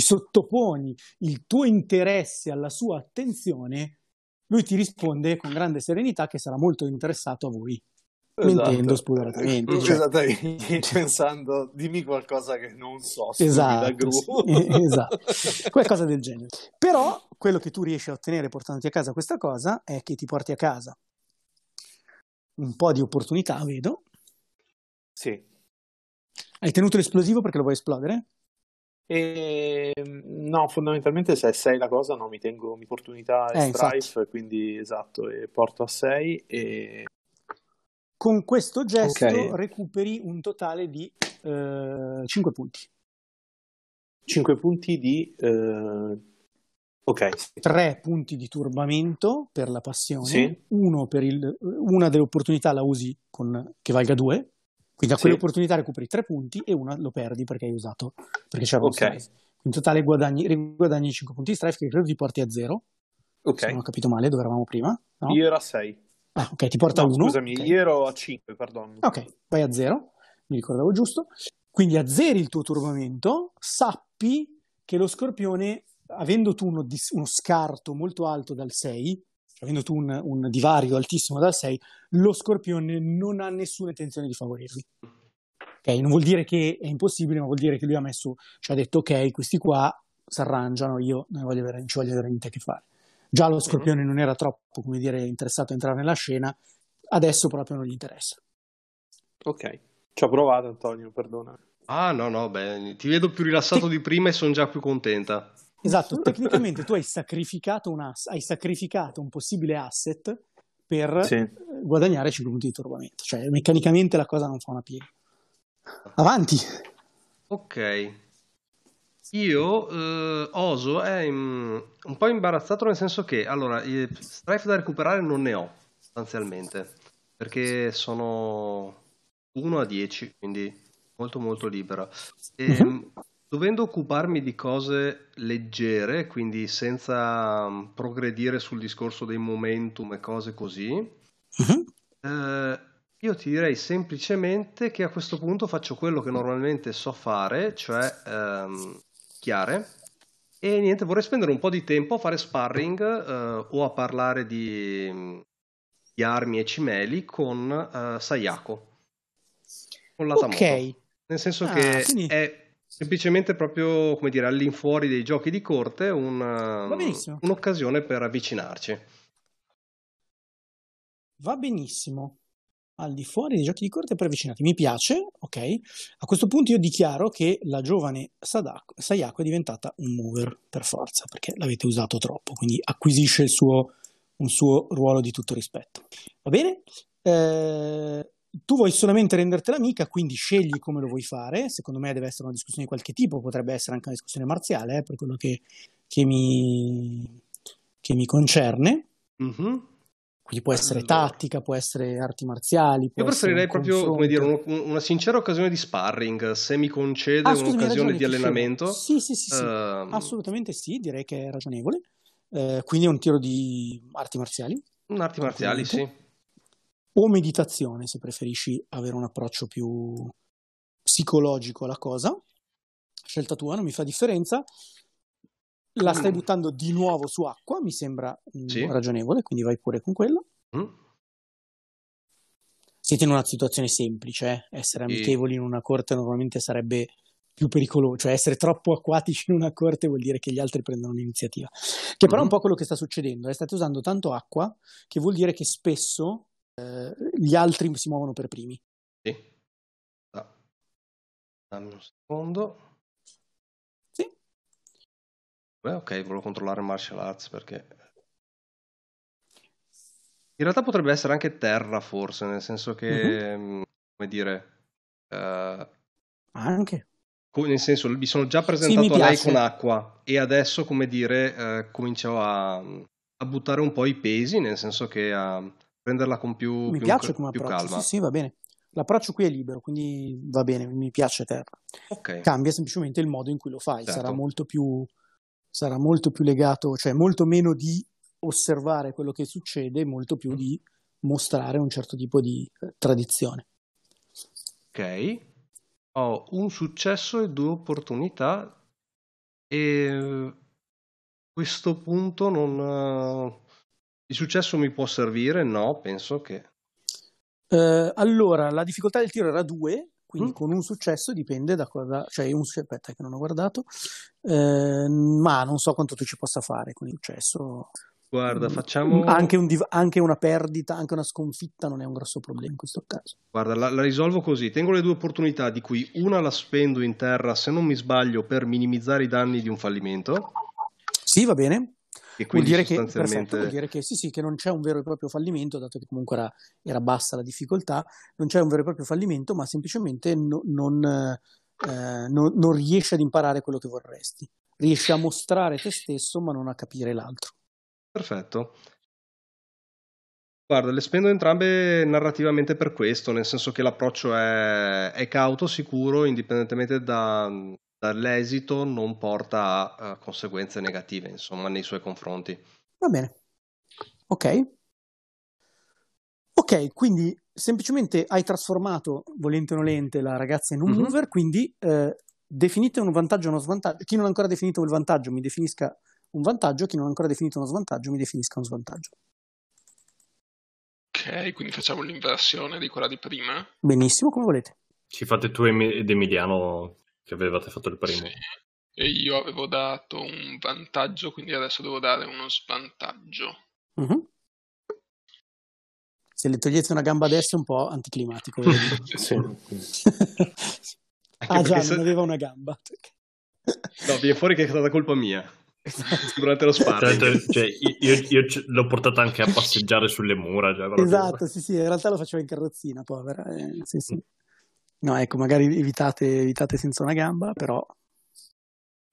sottoponi il tuo interesse alla sua attenzione, lui ti risponde con grande serenità che sarà molto interessato a voi. Mentendo spudoratamente, cioè. Esattamente, pensando, dimmi qualcosa che non so, Esatto, esatto. qualcosa del genere. Però quello che tu riesci a ottenere portandoti a casa questa cosa è che ti porti a casa un po' di opportunità, vedo. Sì. Hai tenuto l'esplosivo perché lo vuoi esplodere? E, no, fondamentalmente se è 6 la cosa, no, mi tengo mi porto unità e Eh, infatti. strife, quindi esatto, e porto a 6 e Con questo gesto Ok. recuperi un totale di 5 punti. 5 punti di... eh, Ok, sì. 3 punti di turbamento per la passione, Sì. uno per il, una delle opportunità la usi con, che valga 2, quindi a Sì. quelle opportunità recuperi 3 punti e una lo perdi perché hai usato, perché c'era un Ok. strife. In totale guadagni, guadagni 5 punti di strife che credo ti porti a 0, Ok. se non ho capito male dove eravamo prima. No? Io ero a 6. Ah, ok, ti porta a No, 1. scusami, io ero a 5, perdono. Ok, vai a 0, mi ricordavo giusto. Quindi azzeri il tuo turbamento, sappi che lo scorpione, avendo tu uno, uno scarto molto alto dal 6, avendo tu un, un divario altissimo dal 6, lo scorpione non ha nessuna intenzione di favorirvi. Ok, non vuol dire che è impossibile, ma vuol dire che lui ha messo, ci ha detto ok, questi qua si arrangiano, io non voglio avere, non ci voglio avere niente a che fare. Già lo scorpione non era troppo, come dire, interessato a entrare nella scena, adesso proprio non gli interessa. Ok, ci ho provato Antonio, perdona. Ah, no, no, beh, ti vedo più rilassato di prima e sono già più contenta. Esatto, tecnicamente tu hai sacrificato un, ass- hai sacrificato un possibile asset per Sì. eh, guadagnare 5 punti di turbamento. Cioè, meccanicamente la cosa non fa una piega. Avanti. Ok. Io, eh, Oso è in- un po' imbarazzato nel senso che, allora, strife da recuperare non ne ho, sostanzialmente, perché sono 1 a 10, quindi molto molto libera. E, Mhm. Dovendo occuparmi di cose leggere, quindi senza mm, progredire sul discorso dei momentum e cose così, Mhm. eh, io ti direi semplicemente che a questo punto faccio quello che normalmente so fare, cioè ehm, chiare. E niente, vorrei spendere un po' di tempo a fare sparring eh, o a parlare di, di armi e cimeli con eh, Sayako. Follata Ok. moto. Nel senso Ah, che quindi- è semplicemente proprio, come dire, all'infuori dei giochi di corte una- benissimo. un'occasione per avvicinarci. Va benissimo. Al di fuori dei giochi di corte per avvicinati. Mi piace, ok. A questo punto io dichiaro che la giovane Sadako, Sayako è diventata un mover per forza, perché l'avete usato troppo, quindi acquisisce suo, un suo ruolo di tutto rispetto. Va bene? Eh, tu vuoi solamente rendertela amica, quindi scegli come lo vuoi fare. Secondo me deve essere una discussione di qualche tipo, potrebbe essere anche una discussione marziale, eh, per quello che, che mi, che mi concerne. Mhm. Quindi può essere Allora. tattica, può essere arti marziali. Io preferirei un proprio, come dire, uno- una sincera occasione di sparring, se mi concede Ah, scusami, un'occasione di allenamento. Sì, sì, sì, sì. ehm, Assolutamente sì, direi che è ragionevole. Eh, quindi è un tiro di arti marziali arti marziali, sì. o meditazione, se preferisci avere un approccio più psicologico alla cosa. Scelta tua, non mi fa differenza. La stai Mm. buttando di nuovo su acqua, mi sembra mm, Sì. ragionevole, quindi vai pure con quello. Mm. Siete in una situazione semplice, eh? essere amichevoli in una corte normalmente sarebbe più pericoloso, cioè essere troppo acquatici in una corte vuol dire che gli altri prendono l'iniziativa, che però è un Mhm. po' quello che sta succedendo, eh? state usando tanto acqua che vuol dire che spesso eh, gli altri si muovono per primi. Sì. Ah. Dammi un secondo. Sì. Beh, ok, volevo controllare martial arts perché... In realtà potrebbe essere anche terra, forse, nel senso che, mh, come dire, eh, Anche. nel senso, mi sono già presentato a lei con acqua e adesso, come dire, eh, comincio a, a buttare un po' i pesi, nel senso che a prenderla con più, Mi più- piace come più calma. sì sì va bene. L'approccio qui è libero, quindi va bene, mi piace terra. Ok, Cambia semplicemente il modo in cui lo fai, Certo. sarà molto più sarà molto più legato, cioè molto meno di osservare quello che succede, molto più di mostrare un certo tipo di eh, tradizione. ok. Ho un successo e due opportunità e a questo punto non... eh, Il successo mi può servire? No, penso che... Eh, allora, la difficoltà del tiro era 2, quindi Mm. con un successo dipende da cosa, cioè un aspetta che non ho guardato, eh, ma non so quanto tu ci possa fare con il successo. Guarda, Mm, facciamo... Anche, un div- anche una perdita, anche una sconfitta non è un grosso problema in questo caso. Guarda, la, la risolvo così. Tengo le due opportunità, di cui una la spendo in terra, se non mi sbaglio, per minimizzare i danni di un fallimento. Sì, va bene. E Vuol quindi dire, che, sostanzialmente... perfetto, vuol dire che sì, sì, che non c'è un vero e proprio fallimento, dato che comunque era, era bassa la difficoltà, non c'è un vero e proprio fallimento, ma semplicemente no- non, eh, non- non riesci ad imparare quello che vorresti. Riesci a mostrare te stesso, ma non a capire l'altro. Perfetto. Guarda, le spendo entrambe narrativamente per questo, nel senso che l'approccio è, è cauto, sicuro, indipendentemente da- dall'esito, non porta a, a conseguenze negative, insomma, nei suoi confronti. Va bene. Ok. Ok, quindi semplicemente hai trasformato, volente o nolente, la ragazza in un Mhm. mover, quindi eh, definite un vantaggio e uno svantaggio. Chi non ha ancora definito il vantaggio mi definisca un vantaggio, chi non ha ancora definito uno svantaggio mi definisca uno svantaggio. Ok, quindi facciamo l'inversione di quella di prima. Benissimo, come volete. Ci fate tu ed Emiliano che avevate fatto il primo. Sì. E io avevo dato un vantaggio, quindi adesso devo dare uno svantaggio. Mhm. Se le togliete una gamba a destra è un po' anticlimatico. Sì. Ah già, se- non aveva una gamba. No, viene fuori che è stata colpa mia durante lo sparring. cioè, io, io l'ho portata anche a passeggiare sulle mura. Cioè, Esatto, sì, sì, in realtà lo faceva in carrozzina, povera. eh, sì, sì. No, ecco, magari evitate, evitate senza una gamba, però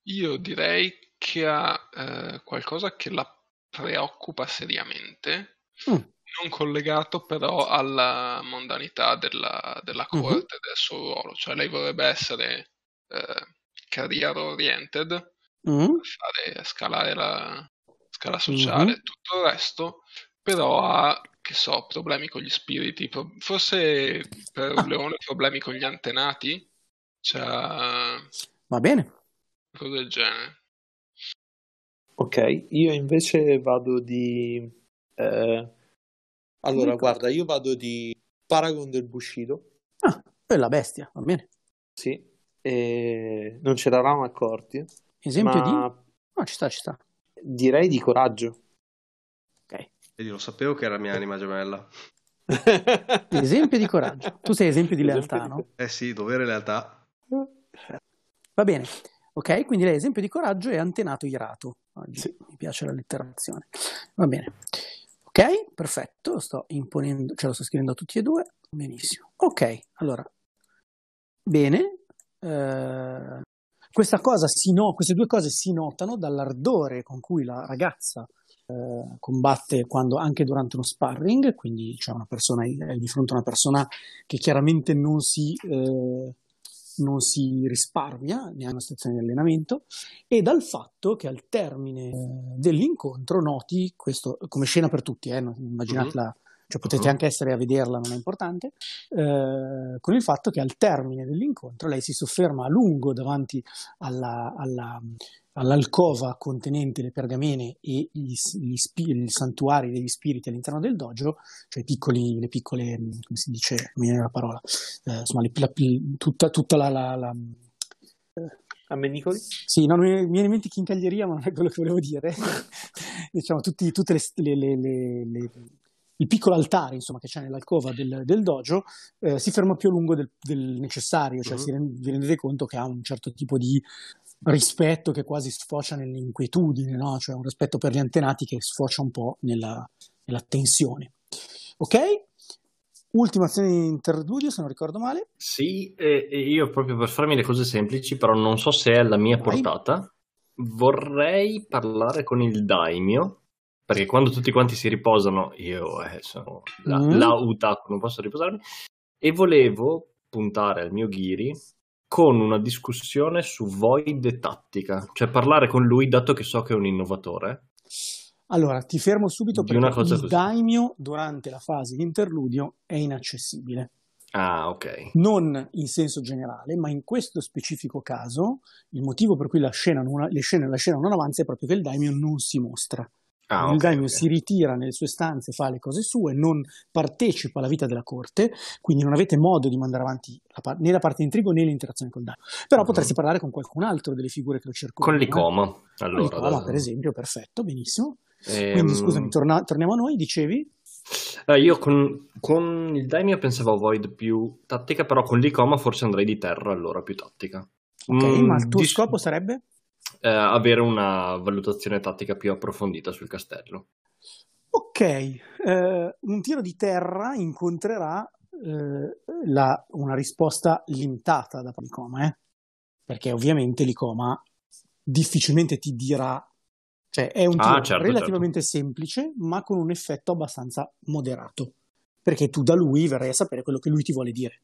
Io direi che ha eh, qualcosa che la preoccupa seriamente, Mm. non collegato però alla mondanità della, della corte e del suo ruolo. Cioè lei vorrebbe essere eh, career oriented, Mm. fare scalare la scala sociale e Mhm. tutto il resto, però ha, che so, problemi con gli spiriti, pro- forse per Ah. Leone problemi con gli antenati, cioè va bene. cose del genere. Ok, io invece vado di... eh, Allora, Ecco. guarda, io vado di Paragon del Bushido. Ah, E la bestia, va bene. Sì, e non ce l'eravamo accorti. Esempio ma di... No, ci sta, ci sta. direi di coraggio. Vedi, lo sapevo che era mia anima gemella. Esempio di coraggio. Tu sei esempio di Esempio lealtà, di- no? Eh sì, dovere e lealtà. Va bene. Ok, quindi lei esempio di coraggio è antenato irato. Oggi Sì. mi piace la letterazione. Va bene. Ok, perfetto, lo sto imponendo, ce lo sto scrivendo a tutti e due. Benissimo. Ok, allora. Bene. Eh, questa cosa si no- queste due cose si notano dall'ardore con cui la ragazza eh, combatte quando, anche durante uno sparring, quindi c'è una persona, è di fronte a una persona che chiaramente non si, eh, non si risparmia neanche una situazione di allenamento e dal fatto che al termine eh, dell'incontro noti questo come scena per tutti, eh, non- immaginatela, cioè potete Mhm. anche essere a vederla, non è importante, eh, con il fatto che al termine dell'incontro lei si sofferma a lungo davanti alla, alla- all'alcova contenente le pergamene e gli, gli spi- i santuari degli spiriti all'interno del dojo, cioè piccoli, le piccole, come si dice, non mi viene la parola, eh, insomma, le- la- tutta, tutta la, la- la- Ammenicoli? sì, non mi mi viene in mente chincaglieria, ma non è quello che volevo dire. diciamo, tutti, tutte le- le- le- il piccolo altare, insomma, che c'è nell'alcova del, del dojo, eh, si ferma più a lungo del, del necessario, cioè Mhm. si ren- vi rendete conto che ha un certo tipo di rispetto che quasi sfocia nell'inquietudine, no? Cioè un rispetto per gli antenati che sfocia un po' nella, nella tensione. Ok? Ultima azione di interludio, se non ricordo male. Sì, e, e io proprio per farmi le cose semplici, però non so se è alla mia Vai. portata, vorrei parlare con il daimyo, perché quando tutti quanti si riposano, io eh, sono la, Mm. la Utaku, non posso riposarmi, e volevo puntare al mio Ghiri con una discussione su Void tattica, cioè parlare con lui, dato che so che è un innovatore. Allora, ti fermo subito perché una cosa il così. daimyo durante la fase di interludio è inaccessibile. Ah, ok. non in senso generale, ma in questo specifico caso il motivo per cui la scena non, le scene, la scena non avanza è proprio che il daimyo non si mostra. Ah, il ok, daimyo ok. si ritira nelle sue stanze, fa le cose sue, non partecipa alla vita della corte, quindi non avete modo di mandare avanti la né la parte di intrigo né l'interazione col daimyo. Però Mhm. potresti parlare con qualcun altro delle figure che lo circondano. Con eh. l'icoma, Con allora. l'icoma, da- per esempio, perfetto, benissimo. Ehm, Quindi scusami, torna- torniamo a noi, dicevi? Eh, io con, con il Daimyo pensavo a Void più tattica, però con l'Icoma forse andrei di terra allora più tattica. Ok, Mm, ma il tuo dis- scopo sarebbe? Eh, avere una valutazione tattica più approfondita sul castello. Ok, eh, un tiro di terra incontrerà eh, la- una risposta limitata da l'Icoma, eh? perché ovviamente l'Icoma difficilmente ti dirà, cioè è un tiro Ah, certo, relativamente semplice, ma con un effetto abbastanza moderato, perché tu da lui verrai a sapere quello che lui ti vuole dire.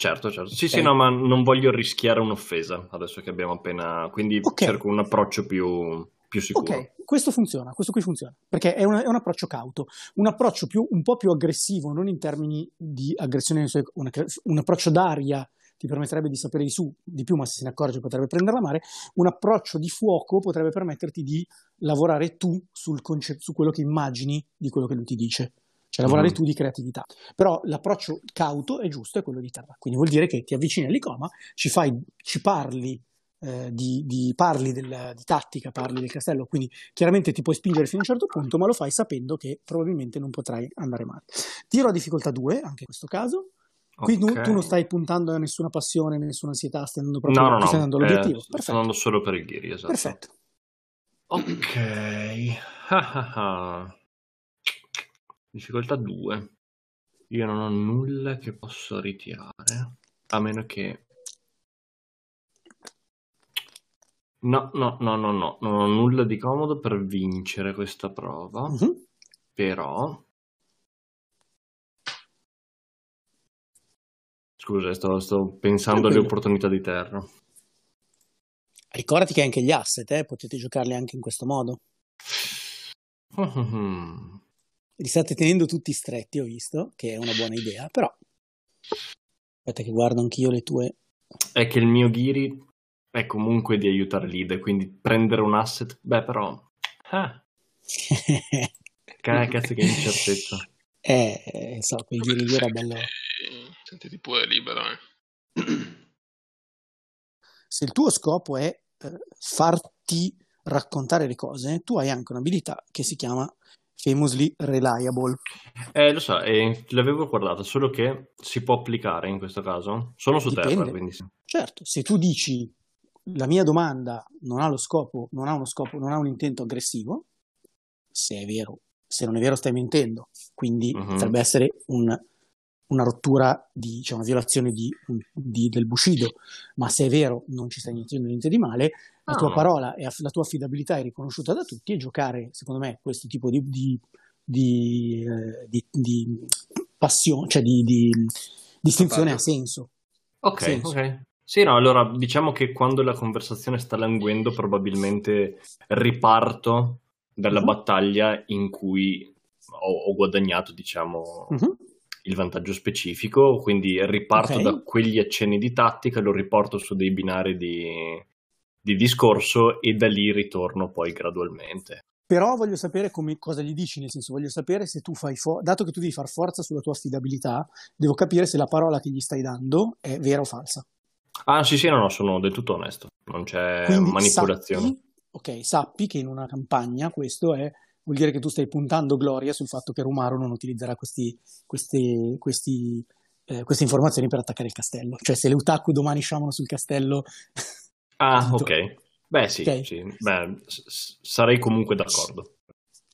Certo, certo. Sì, Ok. sì, no, ma non voglio rischiare un'offesa adesso che abbiamo appena... Quindi Ok. cerco un approccio più, più sicuro. Ok, questo funziona, questo qui funziona, perché è, un- è un approccio cauto, un approccio più, un po' più aggressivo, non in termini di aggressione, una- un approccio d'aria ti permetterebbe di sapere di su di più, ma se se ne accorge potrebbe prenderla a mare, un approccio di fuoco potrebbe permetterti di lavorare tu sul conce- su quello che immagini di quello che lui ti dice. Cioè lavorare Mhm. tu di creatività. Però l'approccio cauto è giusto, è quello di terra. Quindi vuol dire che ti avvicini all'icoma, ci, fai, ci parli eh, di, di- parli del- di tattica, parli del castello, quindi chiaramente ti puoi spingere fino a un certo punto, ma lo fai sapendo che probabilmente non potrai andare male. Tiro a difficoltà 2, anche in questo caso. Qui tu- tu, non stai puntando a nessuna passione, nessuna ansietà, stai andando proprio No, no, stai andando eh, all'obiettivo. sto Perfetto. andando solo per il Ghiri, esatto. Perfetto. Ok. Difficoltà 2. Io non ho nulla che posso ritirare. A meno che... No, no, no, no, no. Non ho nulla di comodo per vincere questa prova. Mhm. Però... Scusa, sto, sto pensando alle opportunità di terra. Ricordati che anche gli asset eh, potete giocarli anche in questo modo. Li state tenendo tutti stretti, ho visto, che è una buona idea, però aspetta che guardo anch'io le tue. È che il mio Ghiri è comunque di aiutare leader, quindi prendere un asset, beh però... Ah, ca- cazzo che incertezza. eh, eh, so, quel giri lì era bello. Sentiti pure libero, eh. Se il tuo scopo è eh, farti raccontare le cose, tu hai anche un'abilità che si chiama famously reliable. Eh, lo so, eh, l'avevo guardata, solo che si può applicare in questo caso? Solo su Dipende. terra, quindi sì. Certo, se tu dici la mia domanda non ha lo scopo, non ha uno scopo, non ha un intento aggressivo, se è vero, se non è vero stai mentendo, quindi Mhm. potrebbe essere un- una rottura di, cioè una violazione di- di- del Bushido, ma se è vero non ci stai dicendo niente di male, la tua parola e la tua affidabilità è riconosciuta da tutti e giocare, secondo me, questo tipo di, di, di, eh, di- di passione, cioè di, di distinzione ha senso. Ok, senso. ok. Sì, no, allora diciamo che quando la conversazione sta languendo probabilmente riparto dalla Mhm. battaglia in cui ho, ho guadagnato, diciamo, Mhm. il vantaggio specifico, quindi riparto Ok. da quegli accenni di tattica, lo riporto su dei binari di, di discorso e da lì ritorno poi gradualmente. Però voglio sapere come, cosa gli dici, nel senso voglio sapere se tu fai, fo- dato che tu devi far forza sulla tua affidabilità, devo capire se la parola che gli stai dando è vera o falsa. Ah, sì, sì, no, no, sono del tutto onesto, non c'è Quindi manipolazione. sappi, ok, sappi che in una campagna questo è, vuol dire che tu stai puntando gloria sul fatto che Rumaru non utilizzerà questi, questi, questi, eh, queste informazioni per attaccare il castello. Cioè se le Utaku domani sciamano sul castello... Ah, ok. Beh, sì, Ok. sì. Beh, s- sarei comunque d'accordo.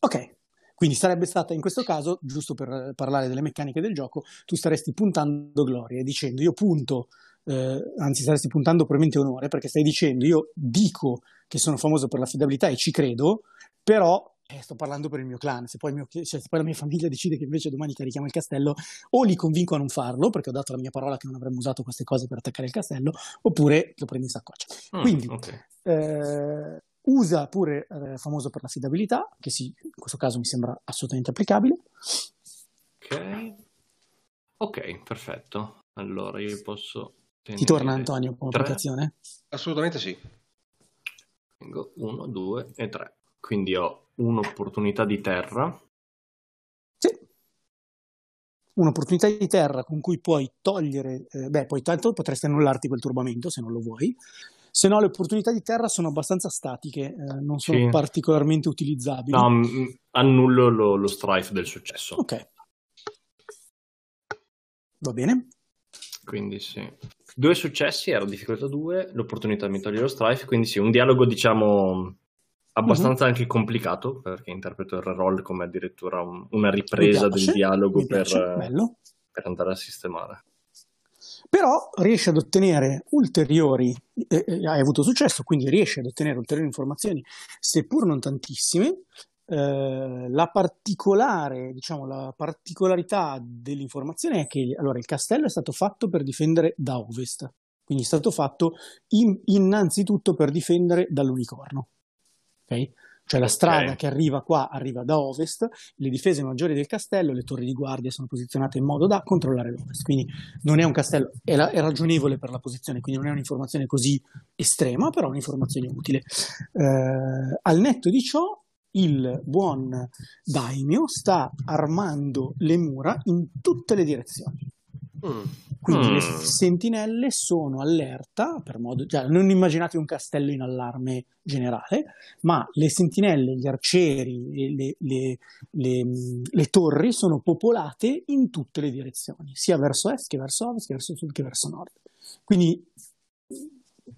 Ok, quindi sarebbe stata in questo caso, giusto per parlare delle meccaniche del gioco, tu staresti puntando gloria, dicendo io punto, eh, anzi staresti puntando probabilmente onore, perché stai dicendo io dico che sono famoso per l'affidabilità e ci credo, però eh, sto parlando per il mio clan, se poi, mio- cioè, se poi la mia famiglia decide che invece domani carichiamo il castello, o li convinco a non farlo, perché ho dato la mia parola che non avremmo usato queste cose per attaccare il castello, oppure lo prendi in saccoccia. Mm, Quindi, ok. eh, usa pure eh, famoso per l'affidabilità, che sì, in questo caso mi sembra assolutamente applicabile. Ok. Ok, perfetto. Allora io posso Ti torna Antonio come tre. applicazione? Assolutamente sì. Tengo uno, due e tre. Quindi ho un'opportunità di terra. Sì. Un'opportunità di terra con cui puoi togliere, eh, beh, poi tanto potresti annullarti quel turbamento se non lo vuoi. Se no, le opportunità di terra sono abbastanza statiche, eh, non sono Sì. particolarmente utilizzabili. No, annullo lo, lo strife del successo. Ok. Va bene? Quindi sì. Due successi, era difficoltà 2, l'opportunità mi toglie lo strife, quindi sì, un dialogo diciamo abbastanza Mhm. anche complicato, perché interpreto il reroll come addirittura un- una ripresa piace, del dialogo per, bello. per andare a sistemare. però riesce ad ottenere ulteriori, eh, eh, hai avuto successo, quindi riesce ad ottenere ulteriori informazioni, seppur non tantissime. Eh, la particolare, diciamo, la particolarità dell'informazione è che allora, il castello è stato fatto per difendere da ovest, quindi è stato fatto in- innanzitutto per difendere dall'unicorno. Ok? Cioè la strada che arriva qua arriva da ovest, le difese maggiori del castello, le torri di guardia sono posizionate in modo da controllare l'ovest, quindi non è un castello, è, la- è ragionevole per la posizione, quindi non è un'informazione così estrema, però è un'informazione utile. Eh, al netto di ciò, il buon Daimyo sta armando le mura in tutte le direzioni. Mm. Quindi le Mm. sentinelle sono allerta, per modo, cioè, non immaginate un castello in allarme generale, ma le sentinelle, gli arcieri, le, le- le, le torri sono popolate in tutte le direzioni, sia verso est che verso ovest, che verso sud che verso nord. Quindi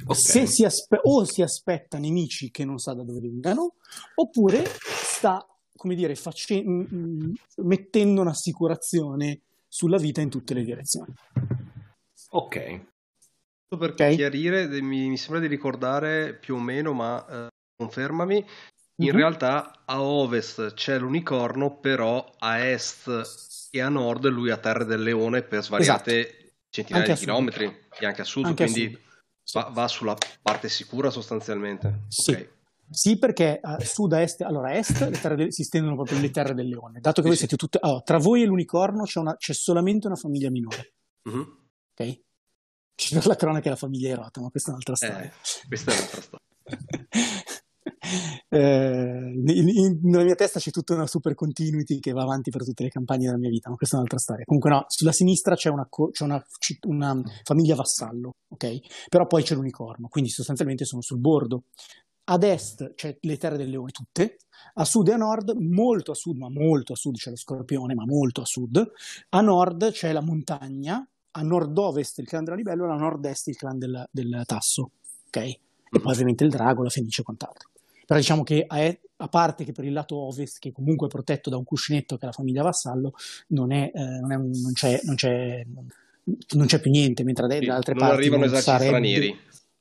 Ok. se si aspe- o si aspetta nemici che non sa da dove vengano, oppure sta, come dire, face- mettendo un'assicurazione sulla vita in tutte le direzioni. Ok. Per Ok. chiarire, mi, mi sembra di ricordare più o meno, ma eh, confermami, in Mhm. realtà a ovest c'è l'unicorno, però a est e a nord lui ha Terre del Leone per svariate centinaia Anche a di sud. chilometri, e anche a sud, Anche a quindi sud. Sì. va, va sulla parte sicura sostanzialmente. Sì. Ok. Sì, perché a sud, a est, allora a est del- si stendono proprio le terre del leone, dato che voi siete tutte, allora, tra voi e l'unicorno c'è, una- c'è solamente una famiglia minore, Mhm. ok? Ci per la cronaca è la famiglia Erota, ma questa è un'altra storia. Eh, questa è un'altra storia. eh, nella mia testa c'è tutta una super continuity che va avanti per tutte le campagne della mia vita, ma questa è un'altra storia. Comunque no, sulla sinistra c'è una, c'è una, una famiglia vassallo, ok? Però poi c'è l'unicorno, quindi sostanzialmente sono sul bordo. Ad est c'è le terre del leone tutte, a sud e a nord, molto a sud, ma molto a sud c'è lo scorpione, ma molto a sud. A nord c'è la montagna, a nord-ovest il clan della libello, a nord-est il clan del, del tasso, ok? E poi ovviamente il drago, la fenice e quant'altro. Però diciamo che a, a, parte che per il lato ovest, che comunque è protetto da un cuscinetto che è la famiglia Vassallo, non, è, eh, non, è un, non, c'è, non, c'è, non, c'è, più niente, mentre da, da altre non parti arrivano eserciti sarebbe, stranieri.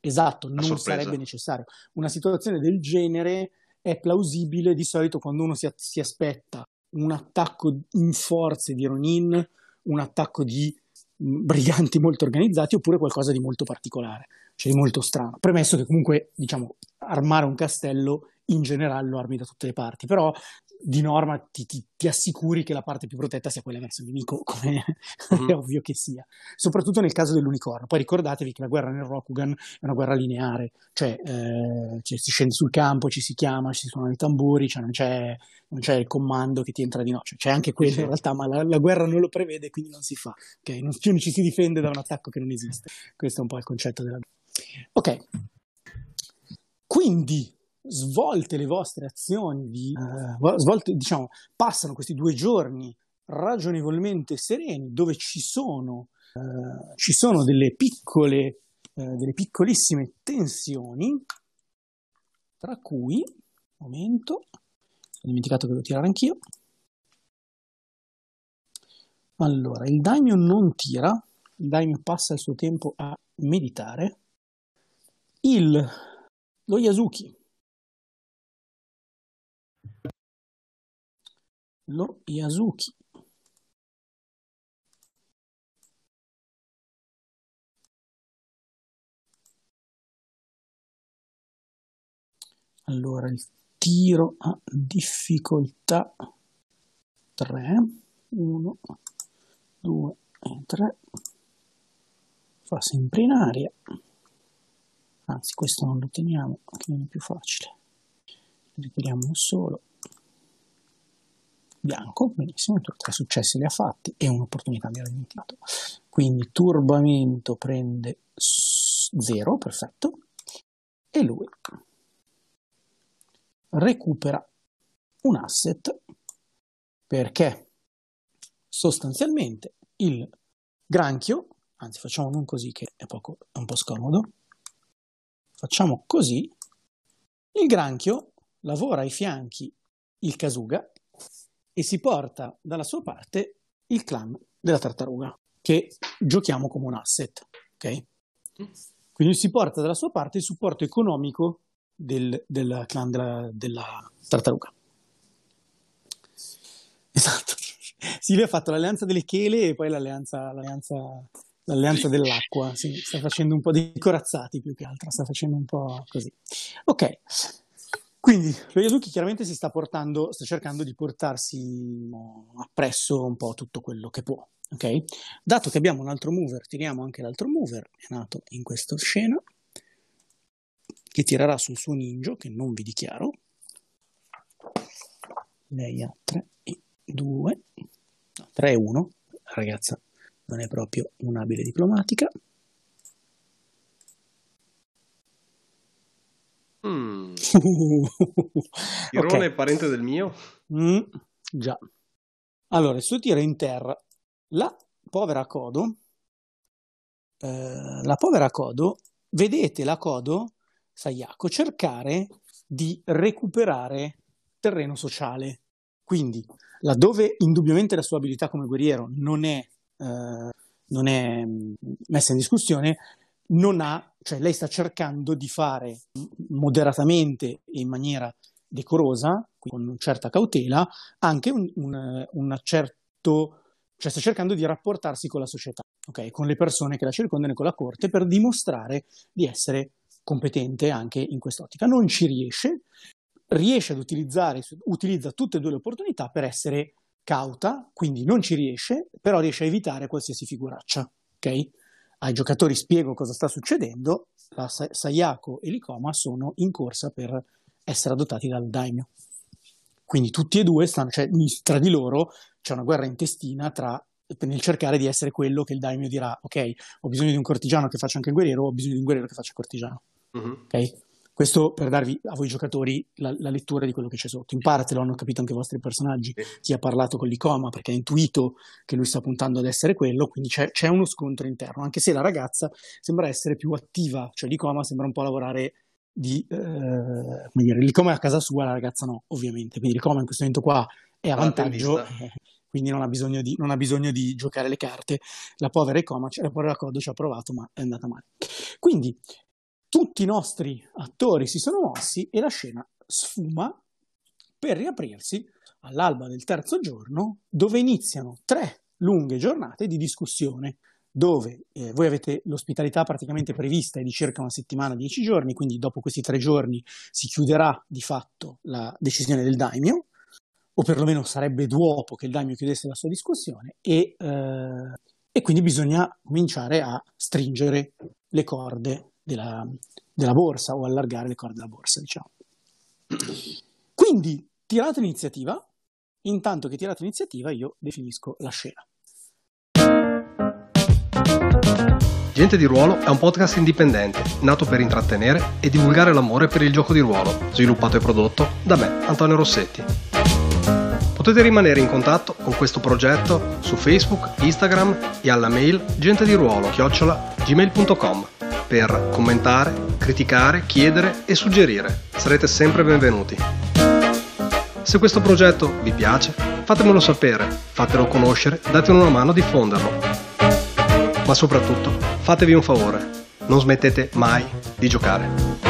Esatto, non sarebbe necessario. Una situazione del genere è plausibile di solito quando uno si, si aspetta un attacco in forze di Ronin, un attacco di briganti molto organizzati oppure qualcosa di molto particolare, cioè di molto strano. Premesso che comunque, diciamo, armare un castello in generale lo armi da tutte le parti, però di norma ti, ti, ti, assicuri che la parte più protetta sia quella verso il nemico, come mm. è ovvio che sia. Soprattutto nel caso dell'unicorno. Poi ricordatevi che la guerra nel Rokugan è una guerra lineare, cioè, eh, cioè si scende sul campo, ci si chiama, ci si suonano i tamburi, cioè non c'è, non c'è il comando che ti entra di no, cioè, c'è anche quello in realtà, ma la, la, guerra non lo prevede, quindi non si fa. Okay? Non, più ci si difende da un attacco che non esiste. Questo è un po' il concetto della guerra. Ok. Quindi, svolte le vostre azioni, vi, uh, svolte, diciamo, passano questi due giorni ragionevolmente sereni dove ci sono, uh, ci sono delle piccole, uh, delle piccolissime tensioni, tra cui, momento, ho dimenticato che devo tirare anch'io. Allora, il daimyo non tira, il daimyo passa il suo tempo a meditare. Il, lo Yasuki lo Yasuki allora il tiro a difficoltà 3 1 2 e 3 fa sempre in aria. Anzi questo non lo teniamo che è più facile. Ritiriamo solo bianco, benissimo, tre successi li ha fatti e un'opportunità mi ero dimenticato. Quindi turbamento prende 0, perfetto, e lui recupera un asset perché sostanzialmente il granchio, anzi facciamo non così che è, poco, è un po' scomodo, facciamo così, il granchio lavora ai fianchi il Kasuga e si porta dalla sua parte il clan della tartaruga, che giochiamo come un asset, ok? Quindi si porta dalla sua parte il supporto economico del, del clan della, della tartaruga. Esatto. Silvia ha fatto l'alleanza delle chele e poi l'alleanza, l'alleanza, l'alleanza dell'acqua. Sì, sta facendo un po' di corazzati più che altro, sta facendo un po' così. Ok, quindi lo Yasuki chiaramente si sta portando, sta cercando di portarsi appresso un po' tutto quello che può. Ok? Dato che abbiamo un altro mover, tiriamo anche l'altro mover, è nato in questa scena, che tirerà sul suo ninja, che non vi dichiaro. Lei ha 3 e 2, no, 3 e 1, la ragazza non è proprio un'abile diplomatica. Mm. Irone okay. è parente del mio? Mm, già. Allora, il suo tiro è in terra. La povera Kodo, eh, la povera Kodo, vedete la Kodo, Sayako, cercare di recuperare terreno sociale. Quindi, laddove indubbiamente la sua abilità come guerriero non è, eh, non è mm, messa in discussione, non ha, cioè lei sta cercando di fare moderatamente e in maniera decorosa, con certa cautela, anche un, un, un certo, cioè sta cercando di rapportarsi con la società, okay? con le persone che la circondano e con la corte per dimostrare di essere competente anche in quest'ottica. Non ci riesce, riesce ad utilizzare, utilizza tutte e due le opportunità per essere cauta, quindi non ci riesce, però riesce a evitare qualsiasi figuraccia, ok? Ai giocatori spiego cosa sta succedendo, la Sayako e l'Ikoma sono in corsa per essere adottati dal daimyo. Quindi tutti e due stanno, cioè tra di loro c'è una guerra intestina tra, nel cercare di essere quello che il daimyo dirà, ok, ho bisogno di un cortigiano che faccia anche il guerriero, ho bisogno di un guerriero che faccia il cortigiano. Uh-huh. Ok? Questo per darvi a voi giocatori la, la, lettura di quello che c'è sotto. In parte lo hanno capito anche i vostri personaggi, chi ha parlato con l'Icoma perché ha intuito che lui sta puntando ad essere quello, quindi c'è, c'è uno scontro interno, anche se la ragazza sembra essere più attiva, cioè l'Icoma sembra un po' lavorare di, eh, come dire, l'Icoma è a casa sua, la ragazza no, ovviamente, quindi l'Icoma in questo momento qua è a vantaggio, eh, quindi non ha, di, non ha, bisogno di, giocare le carte. La povera Icoma, la povera Codo ci ha provato, ma è andata male. Quindi tutti i nostri attori si sono mossi e la scena sfuma per riaprirsi all'alba del terzo giorno, dove iniziano tre lunghe giornate di discussione, dove eh, voi avete l'ospitalità praticamente prevista è di circa una settimana, dieci giorni, quindi dopo questi tre giorni si chiuderà di fatto la decisione del daimyo, o perlomeno sarebbe dopo che il daimyo chiudesse la sua discussione, e, eh, e quindi bisogna cominciare a stringere le corde della, della borsa o allargare le corde della borsa, diciamo. Quindi tirate l'iniziativa, intanto che tirate l'iniziativa io definisco la scena. Gente di Ruolo è un podcast indipendente, nato per intrattenere e divulgare l'amore per il gioco di ruolo, sviluppato e prodotto da me, Antonio Rossetti. Potete rimanere in contatto con questo progetto su Facebook, Instagram e alla mail gentediruolo-gmail.com per commentare, criticare, chiedere e suggerire. Sarete sempre benvenuti. Se questo progetto vi piace, fatemelo sapere, fatelo conoscere, datemi una mano a diffonderlo. Ma soprattutto, fatevi un favore, non smettete mai di giocare.